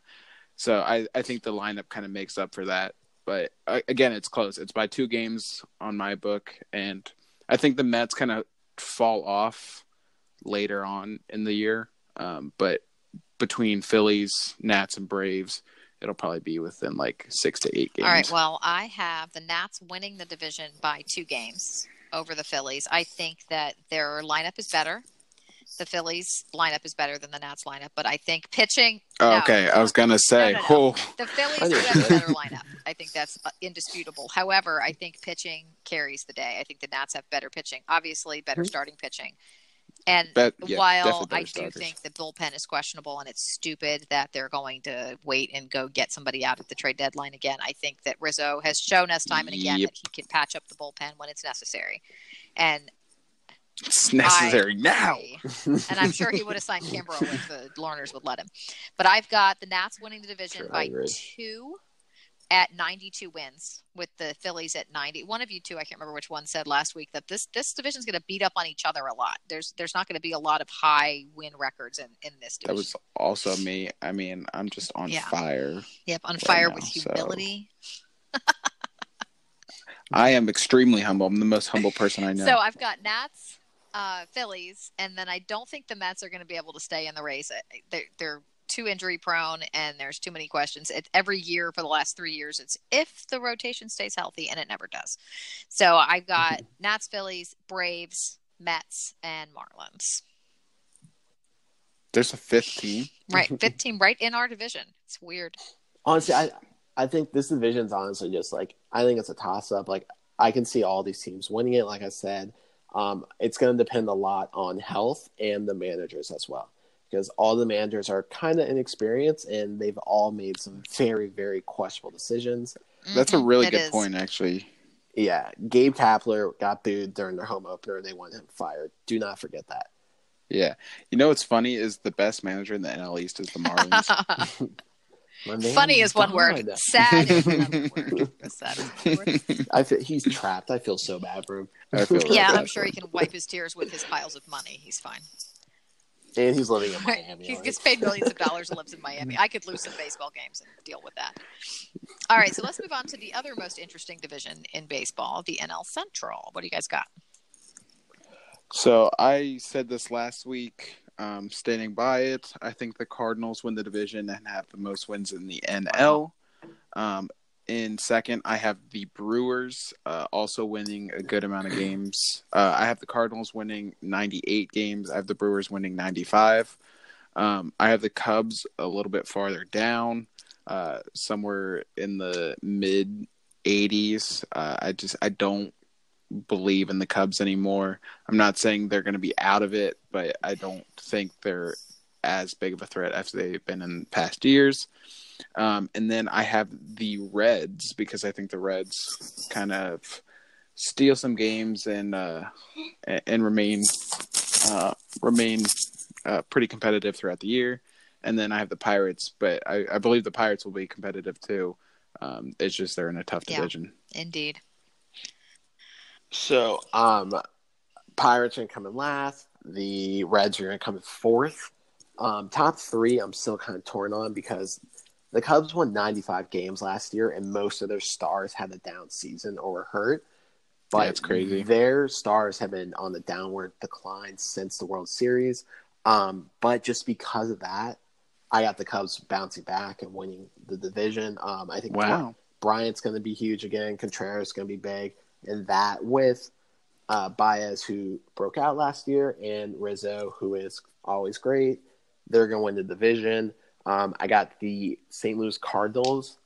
[SPEAKER 2] so I I think the lineup kind of makes up for that. But uh, again, it's close. It's by two games on my book, and I think the Mets kind of fall off later on in the year. Um, but between Phillies, Nats, and Braves, it'll probably be within like six to eight games.
[SPEAKER 1] All right. Well, I have the Nats winning the division by two games over the Phillies. I think that their lineup is better. The Phillies lineup is better than the Nats lineup, but I think pitching.
[SPEAKER 2] Oh,
[SPEAKER 1] no.
[SPEAKER 2] okay, I was gonna say,
[SPEAKER 1] No, no, no.
[SPEAKER 2] oh,
[SPEAKER 1] The Phillies
[SPEAKER 3] I
[SPEAKER 1] have a [laughs] better lineup. I think that's uh, indisputable. However, I think pitching carries the day. I think the Nats have better pitching, obviously better
[SPEAKER 3] Mhm.
[SPEAKER 1] starting pitching. And
[SPEAKER 2] yeah,
[SPEAKER 1] while I do
[SPEAKER 2] starters.
[SPEAKER 1] think the bullpen is questionable and it's stupid that they're going to wait and go get somebody out at the trade deadline again, I think that Rizzo has shown us time and again
[SPEAKER 2] Yep.
[SPEAKER 1] that he can patch up the bullpen when it's necessary. And
[SPEAKER 2] it's necessary now.
[SPEAKER 1] and I'm sure he would have signed [laughs] Kimbrel if the Lerners would let him. But I've got the Nats winning the division
[SPEAKER 3] Sure,
[SPEAKER 1] by two at 92 wins, with the Phillies at 90. One of you two, I can't remember which one, said last week that this this division's going to beat up on each other a lot. There's there's not going to be a lot of high win records in in this
[SPEAKER 2] That was also me. I mean, I'm just on
[SPEAKER 1] Yeah.
[SPEAKER 2] fire.
[SPEAKER 1] yep, on fire
[SPEAKER 2] now,
[SPEAKER 1] with
[SPEAKER 2] so-
[SPEAKER 1] humility.
[SPEAKER 2] I am extremely humble. I'm the most humble person I [laughs] know.
[SPEAKER 1] So I've got Nats, uh, Phillies, and then I don't think the Mets are going to be able to stay in the race. They're, they're too injury prone, and there's too many questions. It, every year for the last three years, it's if the rotation stays healthy, and it never does. So I've got Nats, Phillies, Braves, Mets, and Marlins.
[SPEAKER 2] There's a fifth team.
[SPEAKER 1] Right, [laughs] fifth team right in our division. It's weird.
[SPEAKER 3] honestly, I I think this division's honestly just like I think it's a toss up. Like I can see all these teams winning it. Like I said, um, it's going to depend a lot on health and the managers as well. Because all the managers are kind of inexperienced and they've all made some very, very questionable decisions.
[SPEAKER 2] That's a
[SPEAKER 1] Mhm,
[SPEAKER 2] really
[SPEAKER 1] it
[SPEAKER 2] good
[SPEAKER 1] is.
[SPEAKER 2] point, actually.
[SPEAKER 3] Yeah, Gabe Kapler got booed during their home opener and they want him fired. Do not forget that.
[SPEAKER 2] Yeah. You know what's funny is the best manager in the NL East is the Marlins. [laughs] [laughs]
[SPEAKER 1] Funny is one word. Sad is another [laughs] word. Sad is word.
[SPEAKER 3] I feel he's trapped. I feel so bad for him.
[SPEAKER 2] I feel really
[SPEAKER 1] Yeah,
[SPEAKER 2] bad
[SPEAKER 1] I'm sure
[SPEAKER 2] for
[SPEAKER 1] he can wipe his tears with his piles of money. He's fine.
[SPEAKER 3] And he's living in [laughs] Miami.
[SPEAKER 1] he
[SPEAKER 3] like-
[SPEAKER 1] gets paid millions of dollars and lives in Miami. I could lose some baseball games and deal with that. All right, so let's move on to the other most interesting division in baseball, the NL Central. What do you guys got?
[SPEAKER 2] So I said this last week, um, standing by it. I think the Cardinals win the division and have the most wins in the NL. Um, in second, I have the Brewers uh, also winning a good amount of games. Uh, I have the Cardinals winning 98 games. I have the Brewers winning 95. Um, I have the Cubs a little bit farther down, uh, somewhere in the mid 80s. Uh, I just I don't believe in the Cubs anymore. I'm not saying they're going to be out of it, but I don't think they're as big of a threat as they've been in past years. Um, and then I have the Reds because I think the Reds kind of steal some games and uh, and and remain uh, remain uh, pretty competitive throughout the year. And then I have the Pirates, but I, I believe the Pirates will be competitive too. Um, it's just they're in a tough
[SPEAKER 1] Yeah.
[SPEAKER 2] division.
[SPEAKER 1] Indeed.
[SPEAKER 3] So, um, Pirates are going to come in last. The Reds are going to come in fourth. Um, top three, I'm still kind of torn on because the Cubs won 95 games last year, and most of their stars had a down season or were hurt. But
[SPEAKER 2] it's crazy.
[SPEAKER 3] Their stars have been on the downward decline since the World Series. Um, but just because of that, I got the Cubs bouncing back and winning the division. Um, I think
[SPEAKER 2] Wow.
[SPEAKER 3] Bryant's going to be huge again. Contreras is going to be big, and that with uh, Baez, who broke out last year, and Rizzo, who is always great, they're going to win the division. Um, I got the St. Louis Cardinals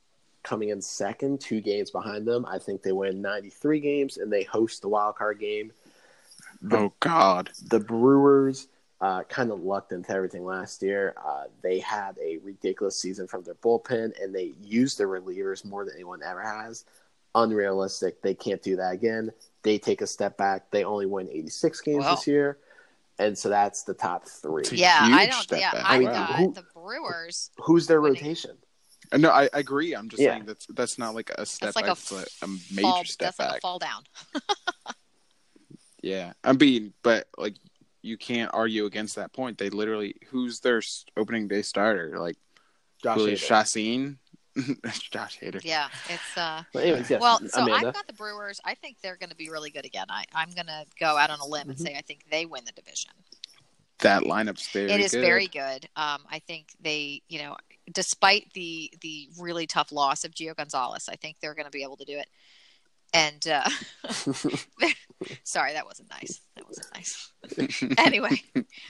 [SPEAKER 3] coming in second, two games behind them. I think they win 93 games, and they host the wild card game. The
[SPEAKER 2] Oh God.
[SPEAKER 3] the Brewers uh, kind of lucked into everything last year. Uh, they had a ridiculous season from their bullpen, and they used their relievers more than anyone ever has. Unrealistic. They can't do that again. They take a step back. They only win 86 games
[SPEAKER 1] Wow.
[SPEAKER 3] this year, and so that's the top three.
[SPEAKER 1] Yeah, I don't.
[SPEAKER 2] step
[SPEAKER 1] Yeah,
[SPEAKER 2] back.
[SPEAKER 1] I
[SPEAKER 3] Wow.
[SPEAKER 1] got
[SPEAKER 3] Who-
[SPEAKER 1] the Brewers.
[SPEAKER 3] Who's their rotation?
[SPEAKER 2] Uh, No, I, I agree. I'm just
[SPEAKER 3] Yeah.
[SPEAKER 2] saying that's that's not like a step
[SPEAKER 1] That's like
[SPEAKER 2] back,
[SPEAKER 1] a
[SPEAKER 2] but a major
[SPEAKER 1] Fall,
[SPEAKER 2] step
[SPEAKER 1] that's like
[SPEAKER 2] back.
[SPEAKER 1] a fall down. [laughs]
[SPEAKER 2] Yeah, I'm mean, but like you can't argue against that point. They literally who's their s- opening day starter? Like
[SPEAKER 3] Josh
[SPEAKER 2] Willie
[SPEAKER 3] Hader.
[SPEAKER 2] Chacin, [laughs] Josh Hader.
[SPEAKER 1] Yeah, it's uh.
[SPEAKER 3] But anyways, yes,
[SPEAKER 1] well, so
[SPEAKER 3] Amanda.
[SPEAKER 1] I've got the Brewers. I think they're going to be really good again. I, I'm going to go out on a limb and
[SPEAKER 3] Mhm.
[SPEAKER 1] say I think they win the division.
[SPEAKER 2] That lineup's very.
[SPEAKER 1] it is
[SPEAKER 2] good.
[SPEAKER 1] very good. Um, I think they, you know, despite the the really tough loss of Gio Gonzalez, I think they're going to be able to do it. And uh, [laughs] [laughs] sorry, that wasn't nice. That wasn't nice. [laughs] anyway,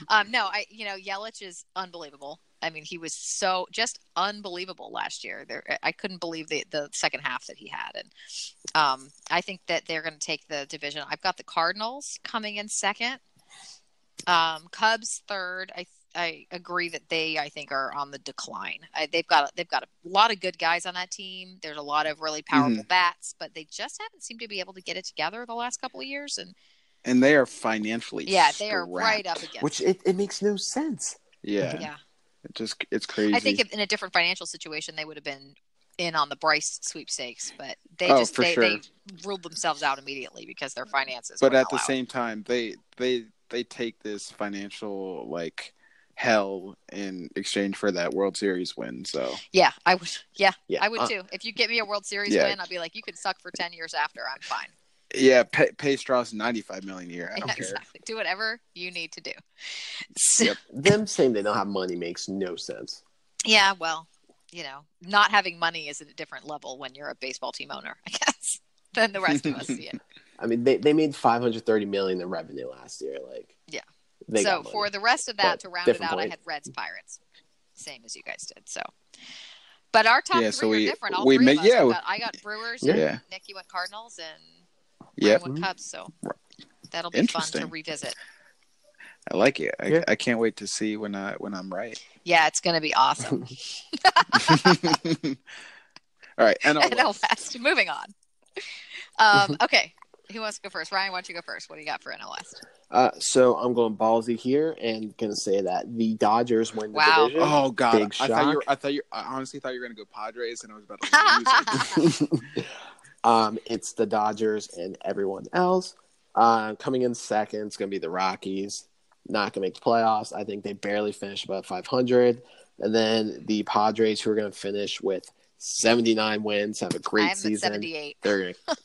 [SPEAKER 1] um, no, I, you know, Yelich is unbelievable. I mean, he was so just unbelievable last year. There, I couldn't believe the the second half that he had, and um, I think that they're going to take the division. I've got the Cardinals coming in second. Um, Cubs third. I I agree that they I think are on the decline. I, they've got they've got a lot of good guys on that team. There's a lot of really powerful bats, but they just haven't seemed to be able to get it together the last couple of years. And
[SPEAKER 2] and they are financially.
[SPEAKER 1] yeah, they are right up against.
[SPEAKER 3] Which it, it makes no sense.
[SPEAKER 2] Yeah,
[SPEAKER 1] yeah,
[SPEAKER 2] it just it's crazy.
[SPEAKER 1] I think if in a different financial situation they would have been in on the Bryce sweepstakes, but they
[SPEAKER 2] Oh,
[SPEAKER 1] just
[SPEAKER 2] for
[SPEAKER 1] they,
[SPEAKER 2] sure.
[SPEAKER 1] they ruled themselves out immediately because their finances.
[SPEAKER 2] but
[SPEAKER 1] weren't
[SPEAKER 2] at the same time, they they they take this financial like hell in exchange for that World Series win. So
[SPEAKER 1] yeah, I would. Yeah,
[SPEAKER 3] Yeah,
[SPEAKER 1] I would
[SPEAKER 3] uh,
[SPEAKER 1] too. If you get me a World Series
[SPEAKER 2] Yeah.
[SPEAKER 1] win, I'll be like, you can suck for ten years after. I'm fine.
[SPEAKER 2] yeah, pay, pay Stras ninety five million a year. I don't
[SPEAKER 1] Yeah,
[SPEAKER 2] care.
[SPEAKER 1] exactly. Do whatever you need to do.
[SPEAKER 2] Yep. [laughs]
[SPEAKER 3] Them saying they don't have money makes no sense.
[SPEAKER 1] Yeah, well, you know, not having money is at a different level when you're a baseball team owner, I guess, [laughs] than the rest of us see it. [laughs]
[SPEAKER 3] I mean, they, they made 530 million in revenue last year. Like,
[SPEAKER 1] Yeah.
[SPEAKER 3] they
[SPEAKER 1] so for the rest of that,
[SPEAKER 3] But
[SPEAKER 1] to round it
[SPEAKER 3] different
[SPEAKER 1] out, I had Reds Pirates, same as you guys did. So, but our top
[SPEAKER 2] Yeah,
[SPEAKER 1] three
[SPEAKER 2] so
[SPEAKER 1] are
[SPEAKER 2] we-
[SPEAKER 1] different. All
[SPEAKER 2] we
[SPEAKER 1] three
[SPEAKER 2] ma-
[SPEAKER 1] of us.
[SPEAKER 2] yeah,
[SPEAKER 1] I
[SPEAKER 2] we-
[SPEAKER 1] got, I got Brewers.
[SPEAKER 3] Yeah.
[SPEAKER 1] and
[SPEAKER 2] Yeah.
[SPEAKER 1] Nick, you went Cardinals, and
[SPEAKER 2] Yep.
[SPEAKER 1] I went Cubs. So that'll be fun to revisit.
[SPEAKER 2] I like it. I,
[SPEAKER 3] Yeah.
[SPEAKER 2] I can't wait to see when I when I'm right.
[SPEAKER 1] Yeah, it's going to be awesome. [laughs] [laughs]
[SPEAKER 2] All right, NL [laughs]
[SPEAKER 1] NL
[SPEAKER 2] West.
[SPEAKER 1] West. Moving on. Um, okay, who wants to go first? Ryan, why don't you go first? What do you got for NL West?
[SPEAKER 3] Uh, so I'm going ballsy here and gonna say that the Dodgers win the
[SPEAKER 1] Wow.
[SPEAKER 3] division.
[SPEAKER 2] Oh God!
[SPEAKER 3] Big
[SPEAKER 2] I thought you.
[SPEAKER 3] shock.
[SPEAKER 2] Were, I thought you. I honestly thought you were gonna go Padres, and I was about to lose it. [laughs] [laughs]
[SPEAKER 3] um, it's the Dodgers and everyone else. Uh, coming in second, it's gonna be the Rockies. Not gonna make the playoffs. I think they barely finish above 500. And then the Padres, who are gonna finish with 79 wins, have a great
[SPEAKER 1] have them at
[SPEAKER 3] season.
[SPEAKER 1] 78.
[SPEAKER 3] They're gonna, [laughs]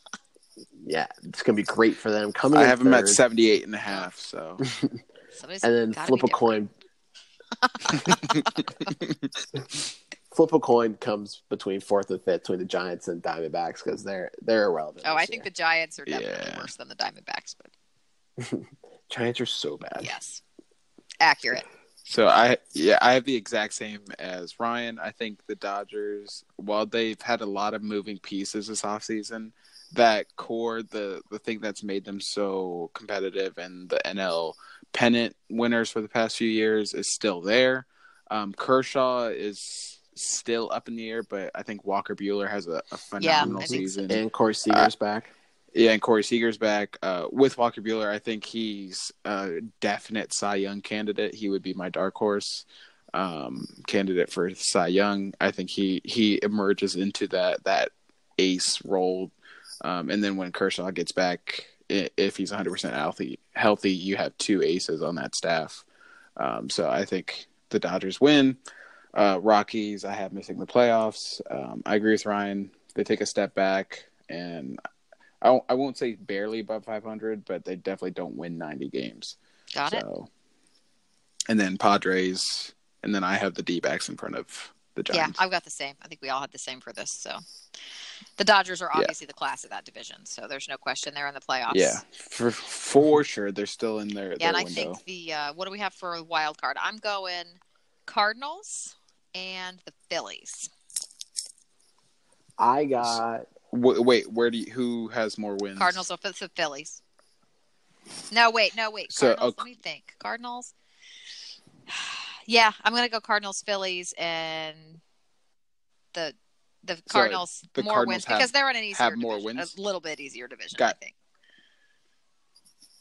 [SPEAKER 3] yeah, it's gonna be great for them. Coming,
[SPEAKER 2] I
[SPEAKER 3] in
[SPEAKER 2] have them at
[SPEAKER 3] third,
[SPEAKER 2] 78 and a half. So [laughs]
[SPEAKER 1] Somebody's
[SPEAKER 3] and then flip a coin. flip a coin comes between fourth and fifth between the Giants and Diamondbacks because they're they're irrelevant.
[SPEAKER 1] Oh, I
[SPEAKER 3] this
[SPEAKER 1] think the. Giants are definitely
[SPEAKER 2] Yeah.
[SPEAKER 1] worse than the Diamondbacks, but [laughs]
[SPEAKER 3] Giants are so bad.
[SPEAKER 1] yes, accurate.
[SPEAKER 2] So I yeah, I have the exact same as Ryan. I think the Dodgers, while they've had a lot of moving pieces this offseason, that core, the the thing that's made them so competitive and the NL pennant winners for the past few years is still there. Um, Kershaw is still up in the air, but I think Walker Buehler has a, a phenomenal
[SPEAKER 1] I think so.
[SPEAKER 2] season.
[SPEAKER 3] And Corey Seager's back.
[SPEAKER 2] Yeah, and Corey Seager's back. Uh, with Walker Buehler, I think he's a definite Cy Young candidate. He would be my dark horse um, candidate for Cy Young. I think he he emerges into that that ace role, um, and then when Kershaw gets back, if he's 100 percent healthy, healthy, you have two aces on that staff. Um, so I think the Dodgers win. Uh, Rockies, I have missing the playoffs. Um, I agree with Ryan. They take a step back, and I won't, I won't say barely above 500, but they definitely don't win 90 games.
[SPEAKER 1] Got it.
[SPEAKER 2] and then Padres, and then I have the D backs in front of the Giants.
[SPEAKER 1] Yeah, I've got the same. I think we all had the same for this. So the Dodgers are
[SPEAKER 2] Yeah.
[SPEAKER 1] obviously the class of that division, so there's no question they're in the playoffs.
[SPEAKER 2] Yeah, for for sure, they're still in there.
[SPEAKER 1] Yeah,
[SPEAKER 2] their
[SPEAKER 1] and I
[SPEAKER 2] window.
[SPEAKER 1] think the uh, what do we have for a wild card? I'm going Cardinals and the Phillies.
[SPEAKER 3] I got
[SPEAKER 2] W- wait, where do you, who has more wins?
[SPEAKER 1] Cardinals or the Phillies? No, wait, no, wait.
[SPEAKER 2] So,
[SPEAKER 1] Cardinals.
[SPEAKER 2] oh,
[SPEAKER 1] let me think. Cardinals. [sighs] Yeah, I'm gonna go Cardinals, Phillies, and the the Cardinals
[SPEAKER 2] the
[SPEAKER 1] more
[SPEAKER 2] Cardinals
[SPEAKER 1] wins
[SPEAKER 2] have-
[SPEAKER 1] because they're in an easier
[SPEAKER 2] have more
[SPEAKER 1] division,
[SPEAKER 2] wins?
[SPEAKER 1] a little bit easier division.
[SPEAKER 2] Got-
[SPEAKER 1] I think.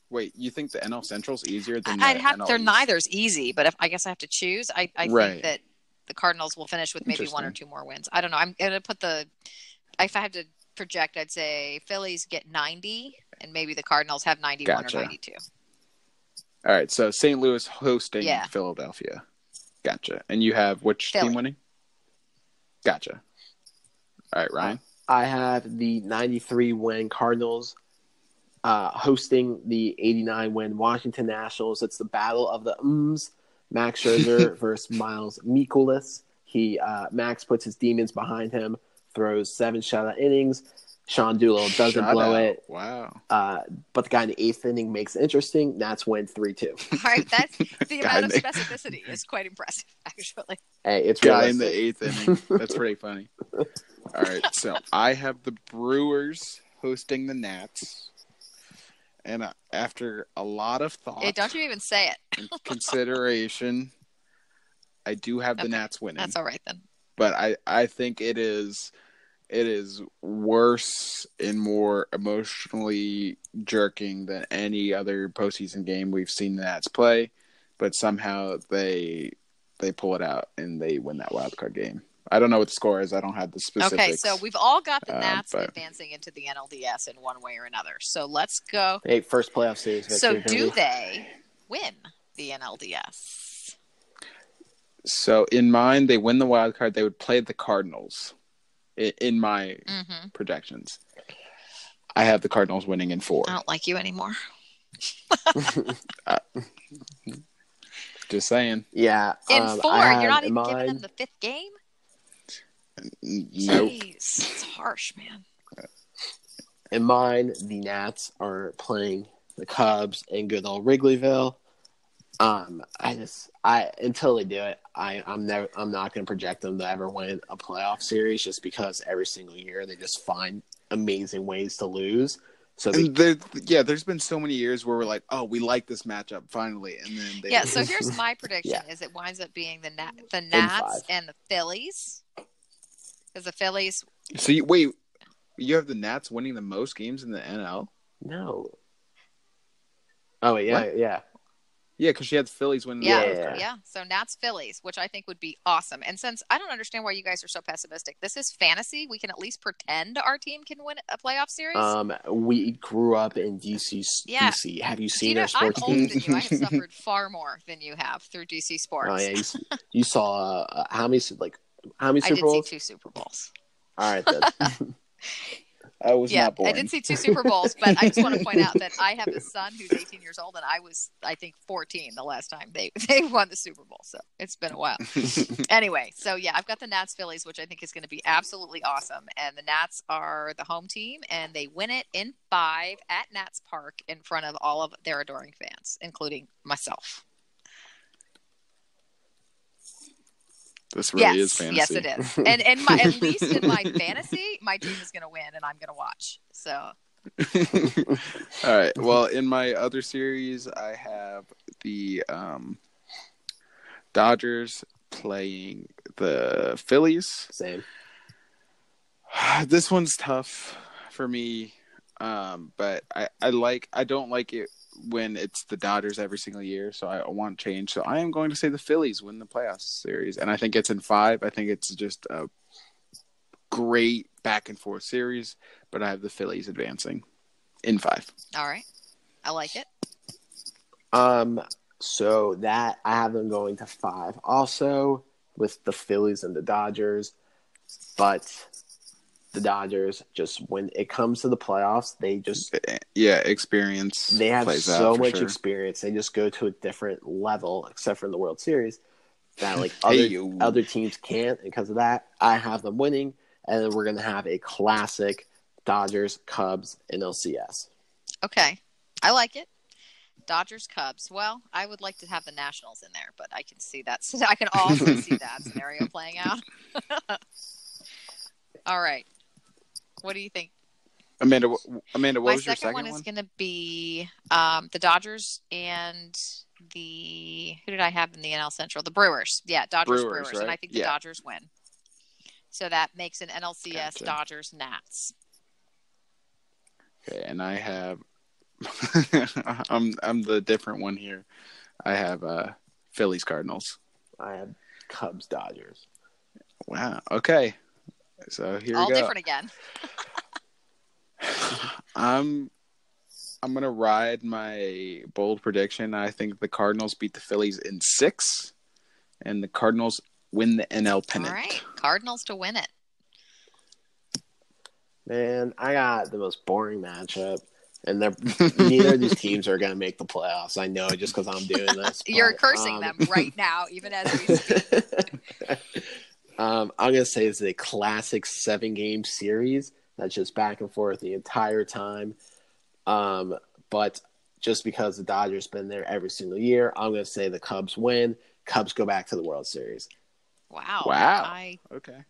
[SPEAKER 2] Wait, you think the NL Central's easier than
[SPEAKER 1] I'd
[SPEAKER 2] the
[SPEAKER 1] have
[SPEAKER 2] NL
[SPEAKER 1] they're
[SPEAKER 2] East?
[SPEAKER 1] neither's easy, but if I guess I have to choose, I, I
[SPEAKER 2] Right.
[SPEAKER 1] think that the Cardinals will finish with maybe one or two more wins. I don't know. I'm gonna put the if I had to project, I'd say Phillies get 90, and maybe the Cardinals have 91
[SPEAKER 2] Gotcha.
[SPEAKER 1] or 92.
[SPEAKER 2] All right, so St. Louis hosting
[SPEAKER 1] Yeah.
[SPEAKER 2] Philadelphia. Gotcha. And you have which
[SPEAKER 1] Philly.
[SPEAKER 2] team winning? Gotcha. All right, Ryan.
[SPEAKER 3] I have the 93 win Cardinals uh, hosting the 89 win Washington Nationals. It's the battle of the ums. Max [laughs] Scherzer versus Miles Mikolas. He uh, Max puts his demons behind him, throws seven shutout innings. Sean Doolittle doesn't
[SPEAKER 2] Shutout.
[SPEAKER 3] blow it,
[SPEAKER 2] Wow.
[SPEAKER 3] uh, but the guy in the eighth inning makes it interesting. Nats win three two. [laughs]
[SPEAKER 1] All right, that's [laughs] the amount of specificity is quite impressive, actually.
[SPEAKER 3] Hey, it's
[SPEAKER 2] Guy in the eighth inning. That's pretty funny. All right, so I have the Brewers hosting the Nats. And uh, after a lot of thought
[SPEAKER 1] Hey, don't you even say it.
[SPEAKER 2] consideration, I do have the
[SPEAKER 1] Okay,
[SPEAKER 2] Nats winning.
[SPEAKER 1] That's all right then.
[SPEAKER 2] but I I think it is it is worse and more emotionally jerking than any other postseason game we've seen the Nats play. But somehow they they pull it out and they win that wild card game. I don't know what the score is. I don't have the specifics.
[SPEAKER 1] Okay, so we've all got the
[SPEAKER 2] Uh,
[SPEAKER 1] Nats
[SPEAKER 2] but-
[SPEAKER 1] advancing into the NLDS in one way or another. So let's go.
[SPEAKER 3] Hey, first playoff series.
[SPEAKER 1] So do they win the NLDS?
[SPEAKER 2] So in mine, they win the wild card. They would play the Cardinals. In my
[SPEAKER 1] hmm
[SPEAKER 2] projections, I have the Cardinals winning in four.
[SPEAKER 1] I don't like you anymore. [laughs]
[SPEAKER 2] Just saying.
[SPEAKER 3] Yeah,
[SPEAKER 1] In
[SPEAKER 3] um,
[SPEAKER 1] four, you're not
[SPEAKER 3] have
[SPEAKER 1] even giving them the fifth game.
[SPEAKER 2] Nope.
[SPEAKER 1] Jeez, it's harsh, man.
[SPEAKER 3] In mine, the Nats are playing the Cubs in good old Wrigleyville. Um, I just, I until they do it, I, I'm never, I'm not going to project them to ever win a playoff series, just because every single year they just find amazing ways to lose. So they,
[SPEAKER 2] And there, yeah, there's been so many years where we're like, oh, we like this matchup finally, and then they
[SPEAKER 1] Yeah, [laughs] so here's my prediction:
[SPEAKER 3] Yeah.
[SPEAKER 1] is it winds up being the Nat, the Nats and the Phillies, because the Phillies.
[SPEAKER 2] So you, wait, you have the Nats winning the most games in the NL?
[SPEAKER 3] no. Oh yeah,
[SPEAKER 2] What?
[SPEAKER 3] yeah.
[SPEAKER 2] Yeah, because she had the Phillies winning.
[SPEAKER 1] Yeah,
[SPEAKER 2] the
[SPEAKER 1] yeah,
[SPEAKER 2] wild card.
[SPEAKER 1] So Nats Phillies, which I think would be awesome. And since I don't understand why you guys are so pessimistic, this is fantasy. We can at least pretend our team can win a playoff series.
[SPEAKER 3] Um, we grew up in DC.
[SPEAKER 1] Yeah.
[SPEAKER 3] DC. Have you seen
[SPEAKER 1] you know,
[SPEAKER 3] our
[SPEAKER 1] I'm
[SPEAKER 3] sports
[SPEAKER 1] older than you. I have [laughs] suffered far more than you have through DC Sports.
[SPEAKER 3] Oh yeah, you, you saw uh, how many like how many
[SPEAKER 1] I
[SPEAKER 3] Super
[SPEAKER 1] did
[SPEAKER 3] Bowls?
[SPEAKER 1] see two Super Bowls.
[SPEAKER 3] All right, then. [laughs]
[SPEAKER 2] I was
[SPEAKER 1] yeah,
[SPEAKER 2] not born.
[SPEAKER 1] I did see two Super Bowls, but I just want to [laughs] point out that I have a son who's 18 years old, and I was, I think, 14 the last time they [laughs] they won the Super Bowl. So it's been a while. anyway, so yeah, I've got the Nats Phillies, which I think is going to be absolutely awesome. And the Nats are the home team, and they win it in five at Nats Park in front of all of their adoring fans, including myself.
[SPEAKER 2] This really
[SPEAKER 1] yes,
[SPEAKER 2] is fantasy.
[SPEAKER 1] yes, it is. [laughs] And and my, at least in my [laughs] fantasy, my team is going to win, and I'm going to watch. So [laughs]
[SPEAKER 2] All right. Well, in my other series, I have the um, Dodgers playing the Phillies.
[SPEAKER 3] Same. [sighs]
[SPEAKER 2] This one's tough for me, um, but I, I like I don't like it when it's the Dodgers every single year. So I want change. So I am going to say the Phillies win the playoffs series, and I think it's in five. I think it's just a great back and forth series, but I have the Phillies advancing in five.
[SPEAKER 1] all right, I like it.
[SPEAKER 3] Um, so that I have them going to five. Also with the Phillies and the Dodgers, but the Dodgers just when it comes to the playoffs, they just
[SPEAKER 2] Yeah, experience.
[SPEAKER 3] they have
[SPEAKER 2] plays
[SPEAKER 3] so
[SPEAKER 2] out
[SPEAKER 3] much
[SPEAKER 2] sure.
[SPEAKER 3] experience. They just go to a different level, except for in the World Series, that like [laughs] other
[SPEAKER 2] you.
[SPEAKER 3] other teams can't. And because of that, I have them winning, and then we're gonna have a classic Dodgers Cubs in LCS.
[SPEAKER 1] Okay, I like it. Dodgers Cubs. Well, I would like to have the Nationals in there, but I can see that. [laughs] I can also see that scenario playing out. [laughs] All right. What do you think?
[SPEAKER 2] Amanda, Amanda, what
[SPEAKER 1] My
[SPEAKER 2] was your
[SPEAKER 1] second
[SPEAKER 2] second
[SPEAKER 1] one is going to be um, the Dodgers and the who did I have in the NL Central? The Brewers. Yeah, Dodgers
[SPEAKER 2] Brewers,
[SPEAKER 1] Brewers, and? I think the
[SPEAKER 2] Yeah.
[SPEAKER 1] Dodgers win. So that makes an NLCS
[SPEAKER 2] Gotcha.
[SPEAKER 1] Dodgers Nats.
[SPEAKER 2] Okay, and I have [laughs] I'm I'm the different one here. I have uh Phillies Cardinals.
[SPEAKER 3] I have Cubs Dodgers.
[SPEAKER 2] Wow. Okay. So here
[SPEAKER 1] All
[SPEAKER 2] we go.
[SPEAKER 1] different again. [laughs]
[SPEAKER 2] I'm I'm gonna ride my bold prediction. I think the Cardinals beat the Phillies in six, and the Cardinals win the NL pennant.
[SPEAKER 1] right, Cardinals to win it.
[SPEAKER 3] Man, I got the most boring matchup, and they're neither of these [laughs] teams are going to make the playoffs. I know just because I'm doing this. [laughs]
[SPEAKER 1] You're
[SPEAKER 3] but,
[SPEAKER 1] cursing
[SPEAKER 3] um,
[SPEAKER 1] them right now, even as we speak.
[SPEAKER 3] Um, I'm going to say it's a classic seven game series that's just back and forth the entire time. Um, but just because the Dodgers been there every single year, I'm going to say the Cubs win. Cubs go back to the World Series.
[SPEAKER 1] Wow.
[SPEAKER 2] Wow.
[SPEAKER 1] I
[SPEAKER 2] Okay. [laughs]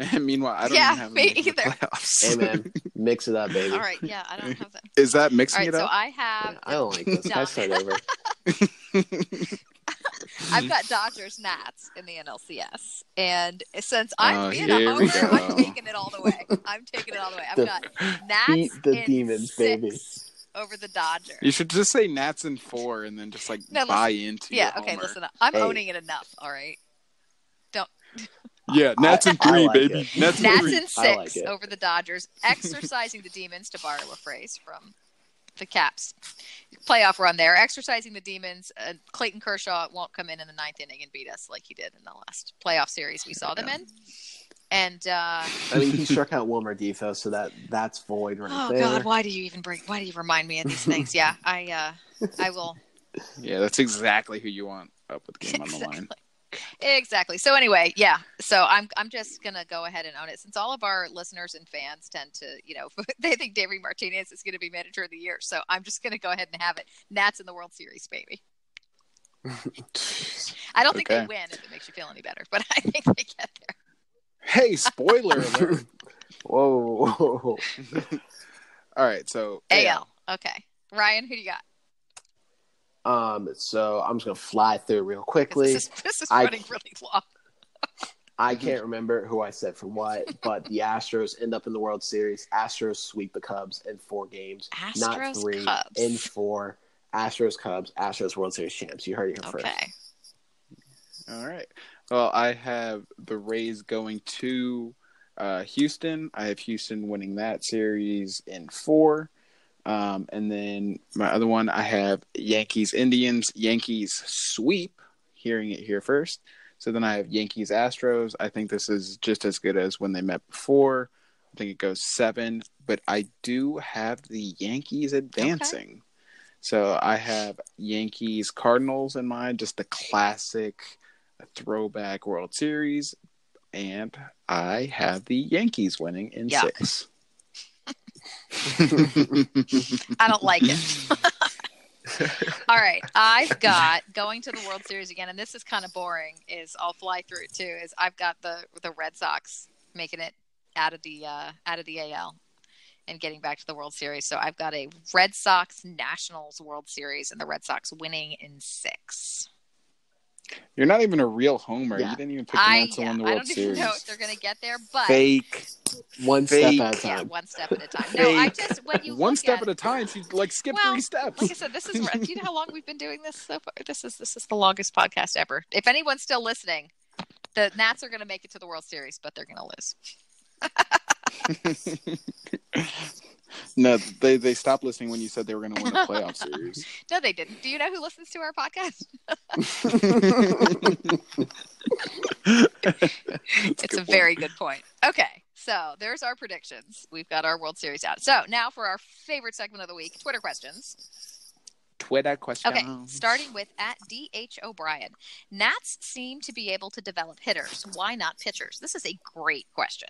[SPEAKER 2] And meanwhile, I don't
[SPEAKER 1] Yeah,
[SPEAKER 2] even have
[SPEAKER 1] me either.
[SPEAKER 2] playoffs.
[SPEAKER 3] Hey man, [laughs] mix it up, baby.
[SPEAKER 1] all right. Yeah, I don't have that.
[SPEAKER 2] Is that mixing
[SPEAKER 1] right,
[SPEAKER 2] it
[SPEAKER 1] so
[SPEAKER 2] up?
[SPEAKER 1] So I have
[SPEAKER 3] I don't like this. I start over? [laughs]
[SPEAKER 1] I've got [laughs] Dodgers Nats in the NLCS, and since I'm
[SPEAKER 2] Oh,
[SPEAKER 1] being a homer. [laughs] I'm taking it all the way. I'm taking it all the way. I've
[SPEAKER 3] The-
[SPEAKER 1] got Nats
[SPEAKER 3] beat the
[SPEAKER 1] in
[SPEAKER 3] demons,
[SPEAKER 1] six
[SPEAKER 3] baby.
[SPEAKER 1] over the Dodgers.
[SPEAKER 2] You should just say Nats in four, and then just like
[SPEAKER 1] No,
[SPEAKER 2] buy into.
[SPEAKER 1] yeah.
[SPEAKER 2] your
[SPEAKER 1] Okay.
[SPEAKER 2] homer.
[SPEAKER 1] Listen, I'm
[SPEAKER 3] Hey.
[SPEAKER 1] owning it enough. All right. Don't. [laughs]
[SPEAKER 2] Yeah, Nats in
[SPEAKER 3] I
[SPEAKER 2] three,
[SPEAKER 3] like
[SPEAKER 2] baby.
[SPEAKER 3] it.
[SPEAKER 2] Nats in
[SPEAKER 1] Nats
[SPEAKER 2] three.
[SPEAKER 1] in
[SPEAKER 3] I like
[SPEAKER 1] six over the Dodgers, exercising the demons to borrow a phrase from the Caps playoff run there. Exercising the demons. Uh, Clayton Kershaw won't come in in the ninth inning and beat us like he did in the last playoff series we saw them in. And uh,
[SPEAKER 3] I mean, he struck out Wilmer Difo, so that that's void right
[SPEAKER 1] oh
[SPEAKER 3] there.
[SPEAKER 1] god, why do you even bring? Why do you remind me of these [laughs] things? Yeah, I uh, I will
[SPEAKER 2] Yeah, that's exactly who you want up with game on the line. [laughs]
[SPEAKER 1] exactly. So anyway, yeah. So I'm I'm just gonna go ahead and own it since all of our listeners and fans tend to, you know, [laughs] they think Davey Martinez is gonna be manager of the year. So I'm just gonna go ahead and have it. Nats in the World Series, baby. [laughs] I don't think
[SPEAKER 2] Okay.
[SPEAKER 1] they win if it makes you feel any better, but [laughs] I think they get there.
[SPEAKER 2] Hey, spoiler alert!
[SPEAKER 3] Whoa.
[SPEAKER 2] All All right, so
[SPEAKER 1] AL. Okay. Ryan, who do you got?
[SPEAKER 3] Um, so I'm just gonna fly through real quickly.
[SPEAKER 1] This is, this is
[SPEAKER 3] I-
[SPEAKER 1] running really long. [laughs]
[SPEAKER 3] I can't remember who I said for what, but the Astros end up in the World Series. Astros sweep the Cubs in four games, not three,
[SPEAKER 1] Cubs.
[SPEAKER 3] in four. Astros, Cubs, Astros World Series champs. You heard it here first.
[SPEAKER 1] Okay.
[SPEAKER 2] All right. Well, I have the Rays going to uh, Houston. I have Houston winning that series in four. Um, and then my other one, I have Yankees Indians. Yankees sweep. Hearing it here first. So then I have Yankees Astros. I think this is just as good as when they met before. I think it goes seven, but I do have the Yankees advancing. So I have Yankees Cardinals in mind, just the classic throwback World Series, and I have the Yankees winning in
[SPEAKER 1] Yuck.
[SPEAKER 2] six. [laughs]
[SPEAKER 1] I don't like it. [laughs] All right, I've got going to the World Series again, and this is kind of boring. Is I'll fly through it too. Is I've got the the Red Sox making it out of the uh, out of the AL and getting back to the World Series. So I've got a Red Sox Nationals World Series, and the Red Sox winning in six.
[SPEAKER 2] You're not even a real homer.
[SPEAKER 3] Yeah.
[SPEAKER 2] You didn't even pick the
[SPEAKER 1] I
[SPEAKER 2] Nats to win the
[SPEAKER 1] I
[SPEAKER 2] World
[SPEAKER 1] don't
[SPEAKER 2] Series.
[SPEAKER 1] even know if they're going to get there, but
[SPEAKER 2] Fake.
[SPEAKER 3] One
[SPEAKER 2] Fake.
[SPEAKER 3] step at a
[SPEAKER 1] yeah,
[SPEAKER 3] time.
[SPEAKER 1] one step at a time. No, I just when you
[SPEAKER 2] One
[SPEAKER 1] look
[SPEAKER 2] step
[SPEAKER 1] at
[SPEAKER 2] at a time. She like skipped
[SPEAKER 1] Well,
[SPEAKER 2] three steps.
[SPEAKER 1] Like I said, this is do you know how long we've been doing this so far? This is this is the longest podcast ever. If anyone's still listening, the Nats are going to make it to the World Series, but they're going to lose. [laughs] [laughs]
[SPEAKER 2] no, they they stopped listening when you said they were going to win the playoff [laughs] series.
[SPEAKER 1] No, they didn't. Do you know who listens to our podcast? [laughs] it's a very good point. Okay, so there's our predictions. We've got our World Series out. So now for our favorite segment of the week, Twitter questions.
[SPEAKER 2] Twitter question.
[SPEAKER 1] Okay, starting with at DH O'Brien. Nats seem to be able to develop hitters. Why not pitchers? This is a great question.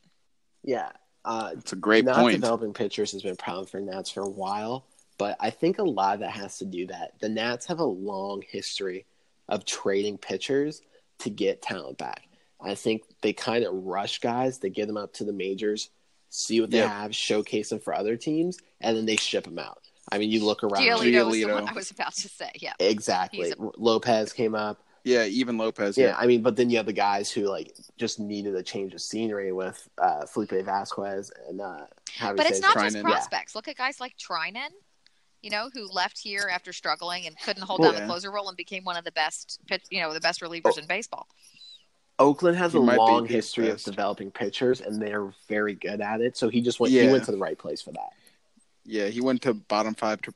[SPEAKER 3] Yeah. Uh,
[SPEAKER 2] It's a great
[SPEAKER 3] not
[SPEAKER 2] point.
[SPEAKER 3] developing pitchers has been a problem for Nats for a while, but I think a lot of that has to do that the Nats have a long history of trading pitchers to get talent back. I think they kind of rush guys, they get them up to the majors, see what they
[SPEAKER 2] Yep.
[SPEAKER 3] have, showcase them for other teams, and then they ship them out. I mean, you look around.
[SPEAKER 1] Giolito was the one I was about to say. Yeah.
[SPEAKER 3] Exactly.
[SPEAKER 1] He's
[SPEAKER 3] Lopez came up.
[SPEAKER 2] Yeah, even Lopez.
[SPEAKER 3] Yeah,
[SPEAKER 2] Yeah,
[SPEAKER 3] I mean, but then you have the guys who like just needed a change of scenery with uh, Felipe Vasquez and uh, how do
[SPEAKER 1] But it's
[SPEAKER 3] say
[SPEAKER 1] not
[SPEAKER 3] his-
[SPEAKER 1] just
[SPEAKER 2] Treinen.
[SPEAKER 1] prospects. Look at guys like Treinen, you know, who left here after struggling and couldn't hold
[SPEAKER 3] Well,
[SPEAKER 1] down the closer role and became one of the best, pitch, you know, the best relievers
[SPEAKER 3] Oh.
[SPEAKER 1] in baseball.
[SPEAKER 3] Oakland has
[SPEAKER 2] He
[SPEAKER 3] a long history
[SPEAKER 2] best.
[SPEAKER 3] of developing pitchers, and they're very good at it. So he just went. He went to the right place for that.
[SPEAKER 2] yeah. He went to bottom five to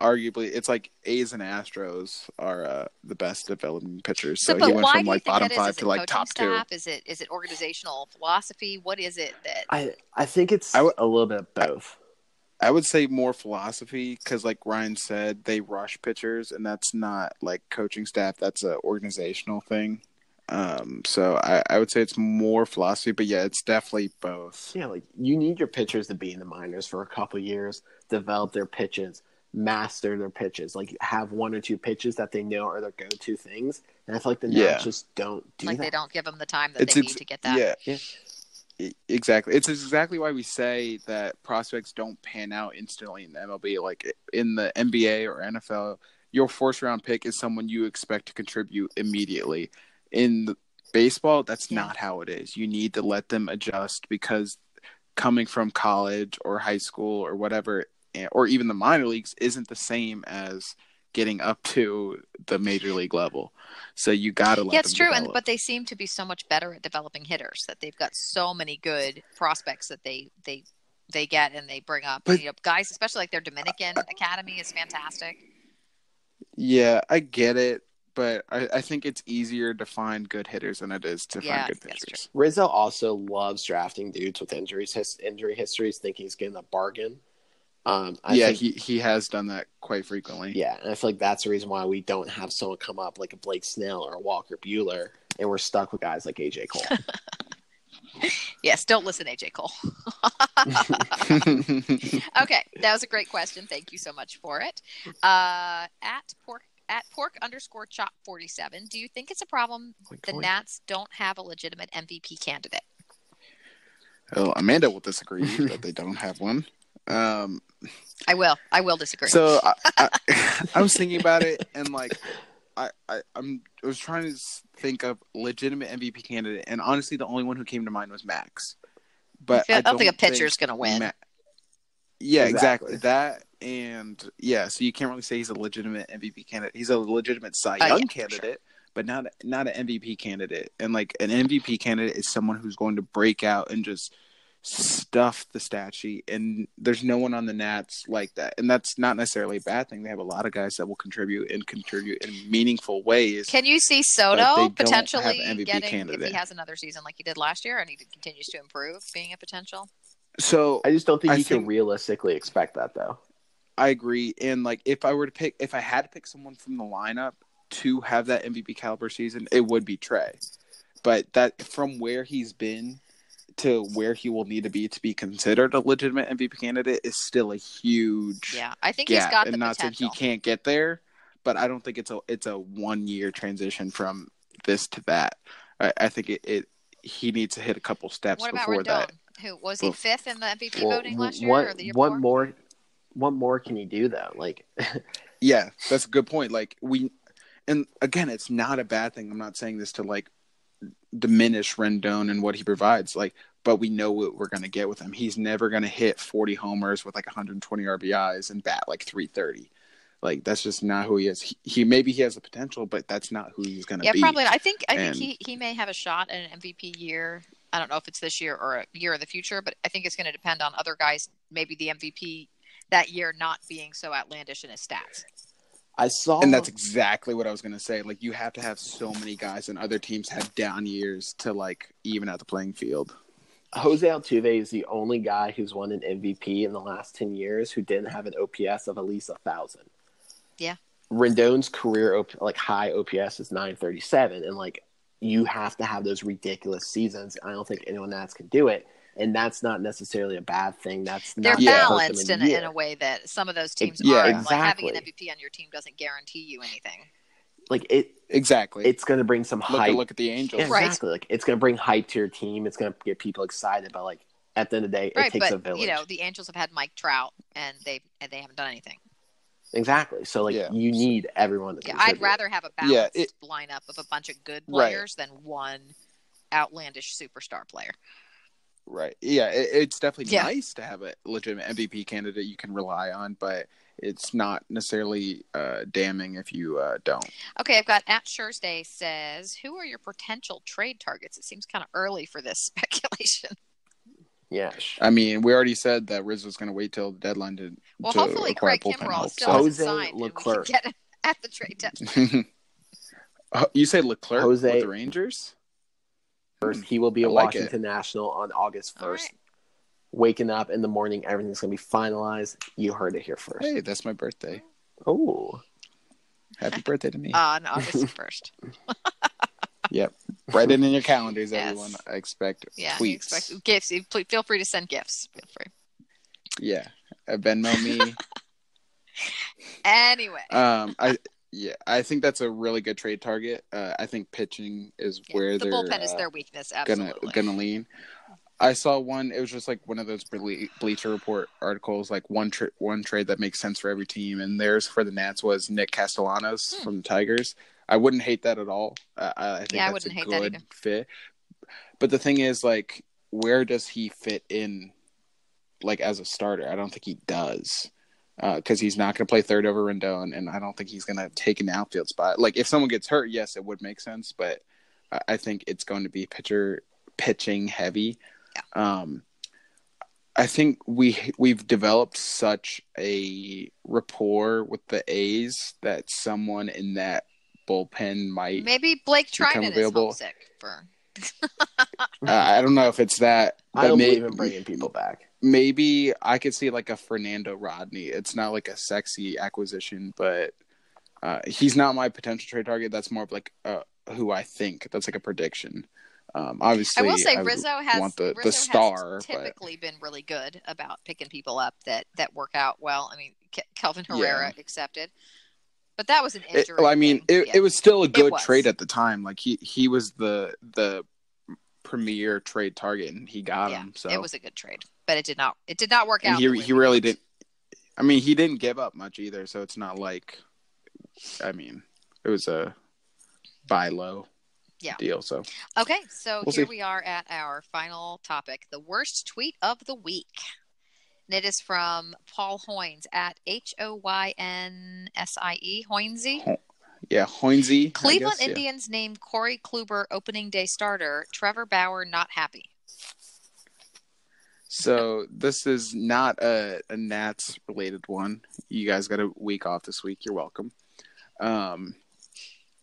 [SPEAKER 2] arguably. It's like A's and Astros are uh, the best developing pitchers. So,
[SPEAKER 1] So, but
[SPEAKER 2] he went
[SPEAKER 1] why
[SPEAKER 2] from
[SPEAKER 1] do you
[SPEAKER 2] like
[SPEAKER 1] think
[SPEAKER 2] bottom
[SPEAKER 1] that is?
[SPEAKER 2] five
[SPEAKER 1] Is
[SPEAKER 2] to like
[SPEAKER 1] coaching
[SPEAKER 2] top two.
[SPEAKER 1] staff? Is it is it organizational philosophy? What is it that?
[SPEAKER 3] I I think it's
[SPEAKER 2] I w-
[SPEAKER 3] a little bit of both.
[SPEAKER 2] I would say more philosophy because, like Ryan said, they rush pitchers, and that's not like coaching staff. That's an organizational thing. Um, so I, I would say it's more philosophy, but yeah, it's definitely both.
[SPEAKER 3] Yeah, like you need your pitchers to be in the minors for a couple years, develop their pitches, master their pitches, like have one or two pitches that they know are their go-to things. And I feel like the Nats just don't do
[SPEAKER 1] like
[SPEAKER 3] that.
[SPEAKER 1] they don't give them the time that
[SPEAKER 2] It's
[SPEAKER 1] they
[SPEAKER 2] ex-
[SPEAKER 1] need to get that.
[SPEAKER 2] Yeah,
[SPEAKER 3] Yeah.
[SPEAKER 2] Exactly. It's exactly why we say that prospects don't pan out instantly in the MLB. Like in the NBA or NFL, your first round pick is someone you expect to contribute immediately. In baseball, that's
[SPEAKER 1] Yeah.
[SPEAKER 2] not how it is. You need to let them adjust because coming from college or high school or whatever, or even the minor leagues, isn't the same as getting up to the major league level. So you got to let
[SPEAKER 1] Yeah, it's
[SPEAKER 2] them
[SPEAKER 1] true, and but they seem to be so much better at developing hitters that they've got so many good prospects that they they they get and they bring up.
[SPEAKER 2] But-
[SPEAKER 1] you know, guys, especially like their Dominican Academy is fantastic.
[SPEAKER 2] Yeah, I get it, but I, I think it's easier to find good hitters than it is to
[SPEAKER 1] Yeah,
[SPEAKER 2] find good
[SPEAKER 1] that's
[SPEAKER 2] pitchers.
[SPEAKER 3] Rizzo also loves drafting dudes with injuries, his injury histories, thinking he's getting a bargain. Um, I
[SPEAKER 2] yeah,
[SPEAKER 3] think,
[SPEAKER 2] he he has done that quite frequently.
[SPEAKER 3] yeah, and I feel like that's the reason why we don't have someone come up like a Blake Snell or a Walker Buehler, and we're stuck with guys like AJ Cole. [laughs]
[SPEAKER 1] Yes, don't listen, AJ Cole. [laughs] [laughs] Okay, that was a great question. Thank you so much for it. Uh, at pork at pork underscore chop forty seven. Do you think it's a problem the Nats don't have a legitimate MVP candidate?
[SPEAKER 2] well, Amanda will disagree that they don't have one. Um,
[SPEAKER 1] I will. I will disagree.
[SPEAKER 2] so I, I, [laughs] [laughs] I was thinking about it, and like, I, I I'm I was trying to think of legitimate MVP candidate, and honestly, the only one who came to mind was Max. But
[SPEAKER 1] I don't think a pitcher's
[SPEAKER 2] think
[SPEAKER 1] gonna win.
[SPEAKER 2] Ma- yeah, exactly.
[SPEAKER 3] Exactly.
[SPEAKER 2] that, and yeah, so you can't really say he's a legitimate MVP candidate. He's a legitimate Cy
[SPEAKER 1] Oh,
[SPEAKER 2] Young
[SPEAKER 1] yeah, for sure.
[SPEAKER 2] candidate, but not not an MVP candidate. And like an MVP candidate is someone who's going to break out and just stuff the stat sheet. And there's no one on the Nats like that. And that's not necessarily a bad thing. They have a lot of guys that will contribute and contribute in meaningful ways.
[SPEAKER 1] Can you see Soto potentially
[SPEAKER 2] have an MVP
[SPEAKER 1] getting if
[SPEAKER 2] candidate.
[SPEAKER 1] he has another season like he did last year and he continues to improve, being a potential?
[SPEAKER 2] so
[SPEAKER 3] I just don't think
[SPEAKER 2] I
[SPEAKER 3] you can realistically expect that though.
[SPEAKER 2] I agree. And like, if I were to pick, if I had to pick someone from the lineup to have that MVP caliber season, it would be Trey. But that from where he's been to where he will need to be to be considered a legitimate MVP candidate is still a huge
[SPEAKER 1] Yeah, I think
[SPEAKER 2] gap.
[SPEAKER 1] he's got the
[SPEAKER 2] and not
[SPEAKER 1] potential.
[SPEAKER 2] that he can't get there, but I don't think it's a it's a one year transition from this to that. I, I think it, it he needs to hit a couple steps
[SPEAKER 1] What
[SPEAKER 2] before
[SPEAKER 1] Rendon?
[SPEAKER 2] that.
[SPEAKER 1] Who was he
[SPEAKER 2] Well-
[SPEAKER 1] fifth in the MVP
[SPEAKER 3] Well,
[SPEAKER 1] voting last year
[SPEAKER 3] what
[SPEAKER 1] or the year
[SPEAKER 3] what
[SPEAKER 1] before?
[SPEAKER 3] more what more can you do though? Like [laughs]
[SPEAKER 2] Yeah, that's a good point. Like we, and again, it's not a bad thing. I'm not saying this to like diminish Rendon and what he provides. Like, but we know what we're gonna get with him. He's never gonna hit 40 homers with like 120 RBIs and bat like 330. Like that's just not who he is. He, he maybe he has the potential, but that's not who he's gonna
[SPEAKER 1] Yeah,
[SPEAKER 2] be.
[SPEAKER 1] Yeah, probably. I think I
[SPEAKER 2] And-
[SPEAKER 1] think he, he may have a shot at an MVP year. I don't know if it's this year or a year in the future, but I think it's going to depend on other guys. Maybe the MVP that year not being so outlandish in his stats.
[SPEAKER 3] I saw
[SPEAKER 2] And that's exactly what I was gonna say. Like you have to have so many guys, and other teams have down years to like even out the playing field.
[SPEAKER 3] Jose Altuve is the only guy who's won an MVP in the last 10 years who didn't have an OPS of at least a thousand.
[SPEAKER 1] Yeah.
[SPEAKER 3] Rendon's career op- like high OPS is 937 and like you have to have those ridiculous seasons. I don't think anyone else can do it and that's not necessarily a bad thing. That's
[SPEAKER 1] They're balanced in, a, in a way that some of those teams
[SPEAKER 2] Yeah,
[SPEAKER 1] are. Like having an. MVP on your team doesn't guarantee you anything.
[SPEAKER 3] Year. Like it
[SPEAKER 2] Exactly.
[SPEAKER 3] it's going to bring some
[SPEAKER 2] look
[SPEAKER 3] hype.
[SPEAKER 2] at look at the Angels.
[SPEAKER 3] Yeah,
[SPEAKER 1] Right.
[SPEAKER 3] Exactly. Like it's going to bring hype to your team. It's going to get people excited but like at the end of the day
[SPEAKER 1] right,
[SPEAKER 3] it takes
[SPEAKER 1] but
[SPEAKER 3] a village.
[SPEAKER 1] you know the Angels have had Mike Trout and they and they haven't done anything.
[SPEAKER 3] Exactly. So like
[SPEAKER 2] Yeah.
[SPEAKER 3] you need everyone to
[SPEAKER 1] Yeah,
[SPEAKER 3] contribute.
[SPEAKER 1] I'd rather have a
[SPEAKER 2] Yeah,
[SPEAKER 1] balanced
[SPEAKER 2] it-
[SPEAKER 1] lineup of a bunch of good
[SPEAKER 2] Right.
[SPEAKER 1] players than one outlandish superstar player.
[SPEAKER 2] Right. Yeah, it, it's definitely
[SPEAKER 1] Yeah.
[SPEAKER 2] nice to have a legitimate MVP candidate you can rely on, but it's not necessarily uh, damning if you uh, don't.
[SPEAKER 1] Okay, I've got at Thursday says, "Who are your potential trade targets?" It seems kind of early for this [laughs] speculation.
[SPEAKER 3] Yeah.
[SPEAKER 2] I mean, we already said that Riz was going to wait till the deadline to.
[SPEAKER 1] Well,
[SPEAKER 2] to
[SPEAKER 1] hopefully
[SPEAKER 2] acquire
[SPEAKER 1] Craig
[SPEAKER 2] bullpen Kimbrel
[SPEAKER 1] still
[SPEAKER 2] so-
[SPEAKER 1] hasn't
[SPEAKER 3] Jose
[SPEAKER 1] signed,
[SPEAKER 3] Leclerc.
[SPEAKER 1] get [laughs] at the trade deadline. [laughs]
[SPEAKER 2] Uh, you say Leclerc
[SPEAKER 3] Jose-
[SPEAKER 2] with the Rangers?
[SPEAKER 3] First, he will be a
[SPEAKER 2] I like
[SPEAKER 3] Washington National on August 1st.
[SPEAKER 1] right.
[SPEAKER 3] Waking up in the morning, everything's going to be finalized. You heard it here first.
[SPEAKER 2] Hey, that's my birthday.
[SPEAKER 3] Oh,
[SPEAKER 2] Happy [laughs] birthday to me.
[SPEAKER 1] Uh, on August [laughs] first. [laughs]
[SPEAKER 2] yep. Write it in your calendars,
[SPEAKER 1] Yes.
[SPEAKER 2] everyone. I expect
[SPEAKER 1] Yeah,
[SPEAKER 2] tweets.
[SPEAKER 1] expect gifts. Feel free to send gifts. Feel free.
[SPEAKER 2] Yeah. Uh, Venmo me.
[SPEAKER 1] Anyway,
[SPEAKER 2] Um, I yeah, I think that's a really good trade target. Uh, I think pitching is
[SPEAKER 1] yeah,
[SPEAKER 2] where
[SPEAKER 1] the
[SPEAKER 2] they're
[SPEAKER 1] bullpen is
[SPEAKER 2] uh,
[SPEAKER 1] their weakness.
[SPEAKER 2] gonna
[SPEAKER 1] Absolutely.
[SPEAKER 2] gonna lean. I saw one. It was just like one of those Bleacher Report articles, like one tra- one trade that makes sense for every team. And theirs for the Nats was Nick Castellanos
[SPEAKER 1] Hmm.
[SPEAKER 2] from the Tigers. I wouldn't hate that at all. Uh, I think
[SPEAKER 1] Yeah, I
[SPEAKER 2] that's
[SPEAKER 1] wouldn't
[SPEAKER 2] a
[SPEAKER 1] that
[SPEAKER 2] good
[SPEAKER 1] either.
[SPEAKER 2] fit. But the thing is, like, where does he fit in? Like as a starter, I don't think he does because he's not going to play third over Rendon, and I don't think he's going to take an outfield spot. Like if someone gets hurt, yes, it would make sense, but I- I think it's going to be pitcher pitching heavy. Um, I think we we've developed such a rapport with the A's that someone in that bullpen might.
[SPEAKER 1] Maybe Blake
[SPEAKER 2] become
[SPEAKER 1] Treinen is
[SPEAKER 2] available.
[SPEAKER 1] homesick for. [laughs]
[SPEAKER 2] Uh, I don't know if it's that.
[SPEAKER 3] I don't
[SPEAKER 2] may-
[SPEAKER 3] believe in bringing people back.
[SPEAKER 2] maybe I could see like a Fernando Rodney. It's not like a sexy acquisition, but uh, he's not my potential trade target. That's more of like uh, who I think. That's like a prediction. Um, obviously,
[SPEAKER 1] I will say
[SPEAKER 2] would
[SPEAKER 1] Rizzo has
[SPEAKER 2] the,
[SPEAKER 1] Rizzo
[SPEAKER 2] the star,
[SPEAKER 1] has
[SPEAKER 2] but
[SPEAKER 1] typically been really good about picking people up that that work out well. I mean, Ke- Kelvin Herrera accepted, but that was an
[SPEAKER 2] it,
[SPEAKER 1] injury.
[SPEAKER 2] well, I mean, it,
[SPEAKER 1] Yeah.
[SPEAKER 2] it was still a good trade at the time. Like he he was the the premier trade target, and he got
[SPEAKER 1] yeah,
[SPEAKER 2] him. So
[SPEAKER 1] it was a good trade. but it did not. It did not work
[SPEAKER 2] and
[SPEAKER 1] out.
[SPEAKER 2] he he really didn't. I mean, he didn't give up much either, so it's not like. I mean, it was a buy low.
[SPEAKER 1] Yeah.
[SPEAKER 2] Deal. So
[SPEAKER 1] Okay, so
[SPEAKER 2] We'll
[SPEAKER 1] here
[SPEAKER 2] see.
[SPEAKER 1] we are at our final topic the worst tweet of the week. And it is from Paul Hoynes at H O Y N S I E, Hoynesy.
[SPEAKER 2] yeah, Hoinsey. I
[SPEAKER 1] Cleveland
[SPEAKER 2] guess, yeah.
[SPEAKER 1] Indians named Corey Kluber opening day starter. Trevor Bauer not happy.
[SPEAKER 2] So this is not a, a Nats related one. You guys got a week off this week. You're welcome. Um,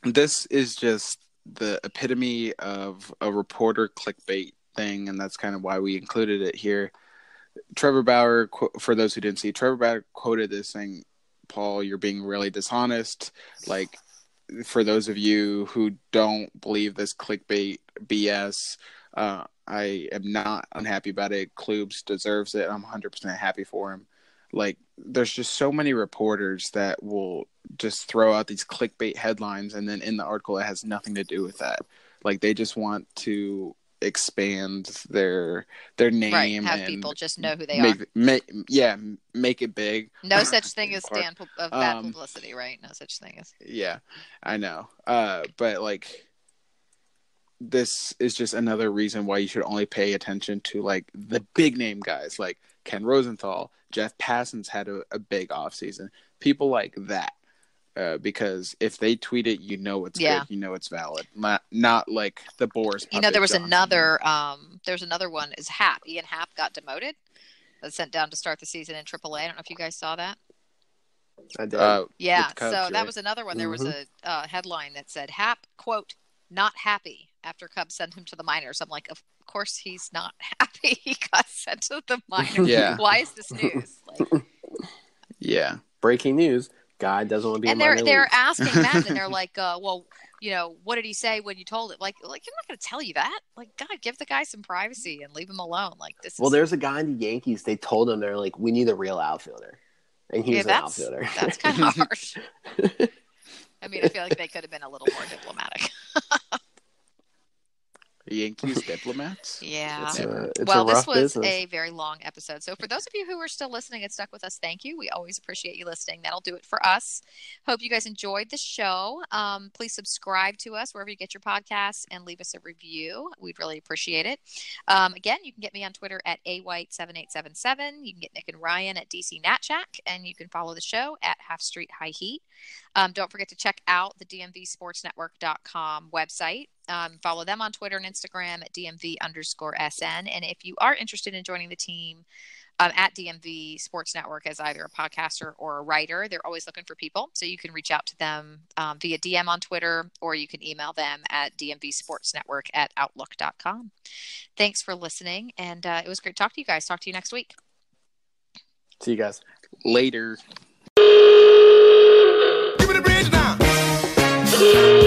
[SPEAKER 2] this is just the epitome of a reporter clickbait thing, and that's kind of why we included it here. Trevor Bauer, for those who didn't see, Trevor Bauer quoted this saying, "Paul, you're being really dishonest." Like, for those of you who don't believe this clickbait BS, uh, I am not unhappy about it. Klubs deserves it. I'm 100% happy for him. Like, there's just so many reporters that will just throw out these clickbait headlines, and then in the article, it has nothing to do with that. Like, they just want to expand their their name
[SPEAKER 1] right, have people just know who they
[SPEAKER 2] make,
[SPEAKER 1] are.
[SPEAKER 2] make yeah make it big
[SPEAKER 1] No [laughs] such thing as stand pu- of bad
[SPEAKER 2] Um,
[SPEAKER 1] publicity, right? No such thing as.
[SPEAKER 2] yeah i know uh but like this is just another reason why you should only pay attention to like the big name guys like ken rosenthal jeff passan's had a, a big offseason people like that uh, because if they tweet it, you know it's
[SPEAKER 1] Yeah.
[SPEAKER 2] good, you know it's valid, not not like the Boris.
[SPEAKER 1] You know, there was
[SPEAKER 2] Johnson.
[SPEAKER 1] another. Um, there's another one. Is Happ Ian Happ got demoted? Was sent down to start the season in AAA. I don't know if you guys saw that.
[SPEAKER 3] I did.
[SPEAKER 2] Uh,
[SPEAKER 1] Yeah,
[SPEAKER 2] Cubs,
[SPEAKER 1] so
[SPEAKER 2] right?
[SPEAKER 1] that was another one. There was a uh, headline that said Happ quote not happy after Cubs sent him to the minors. I'm like, of course he's not [laughs] happy. he got sent to the minors.
[SPEAKER 2] Yeah.
[SPEAKER 1] Why is this news? Like, [laughs]
[SPEAKER 2] yeah.
[SPEAKER 3] Breaking news: Guy doesn't want to be.
[SPEAKER 1] and they're they're asking [laughs] Matt, and they're like, uh, well, you know, what did he say when you told it? Like, like I'm not going to tell you that. Like, God, give the guy some privacy and leave him alone. Like this.
[SPEAKER 3] Is Well,
[SPEAKER 1] is,
[SPEAKER 3] there's a guy in the Yankees. They told him they're like, we need a real outfielder, and he's
[SPEAKER 1] yeah,
[SPEAKER 3] an
[SPEAKER 1] that's
[SPEAKER 3] outfielder.
[SPEAKER 1] that's [laughs] kind of harsh. [laughs] I mean, I feel like they could have been a little more diplomatic.
[SPEAKER 2] Yankees diplomats.
[SPEAKER 1] Yeah.
[SPEAKER 3] It's a, it's
[SPEAKER 1] well,
[SPEAKER 3] a rough
[SPEAKER 1] this was
[SPEAKER 3] business.
[SPEAKER 1] a very long episode. So, for those of you who are still listening and stuck with us, thank you. We always appreciate you listening. That'll do it for us. Hope you guys enjoyed the show. Um, please subscribe to us wherever you get your podcasts and leave us a review. We'd really appreciate it. Um, again, you can get me on Twitter at awhite7877. You can get Nick and Ryan at DC Natchak, and you can follow the show at Half Street High Heat. Um, don't forget to check out the DMVSportsNetwork.com website. Um, follow them on Twitter and Instagram at DMV underscore SN. And if you are interested in joining the team um, at DMV Sports Network as either a podcaster or a writer, they're always looking for people. So you can reach out to them um, via DM on Twitter or you can email them at DMVSportsNetwork at Outlook.com. Thanks for listening. And uh, it was great to talk to you guys. Talk to you next week.
[SPEAKER 3] See you guys.
[SPEAKER 2] Later.
[SPEAKER 4] I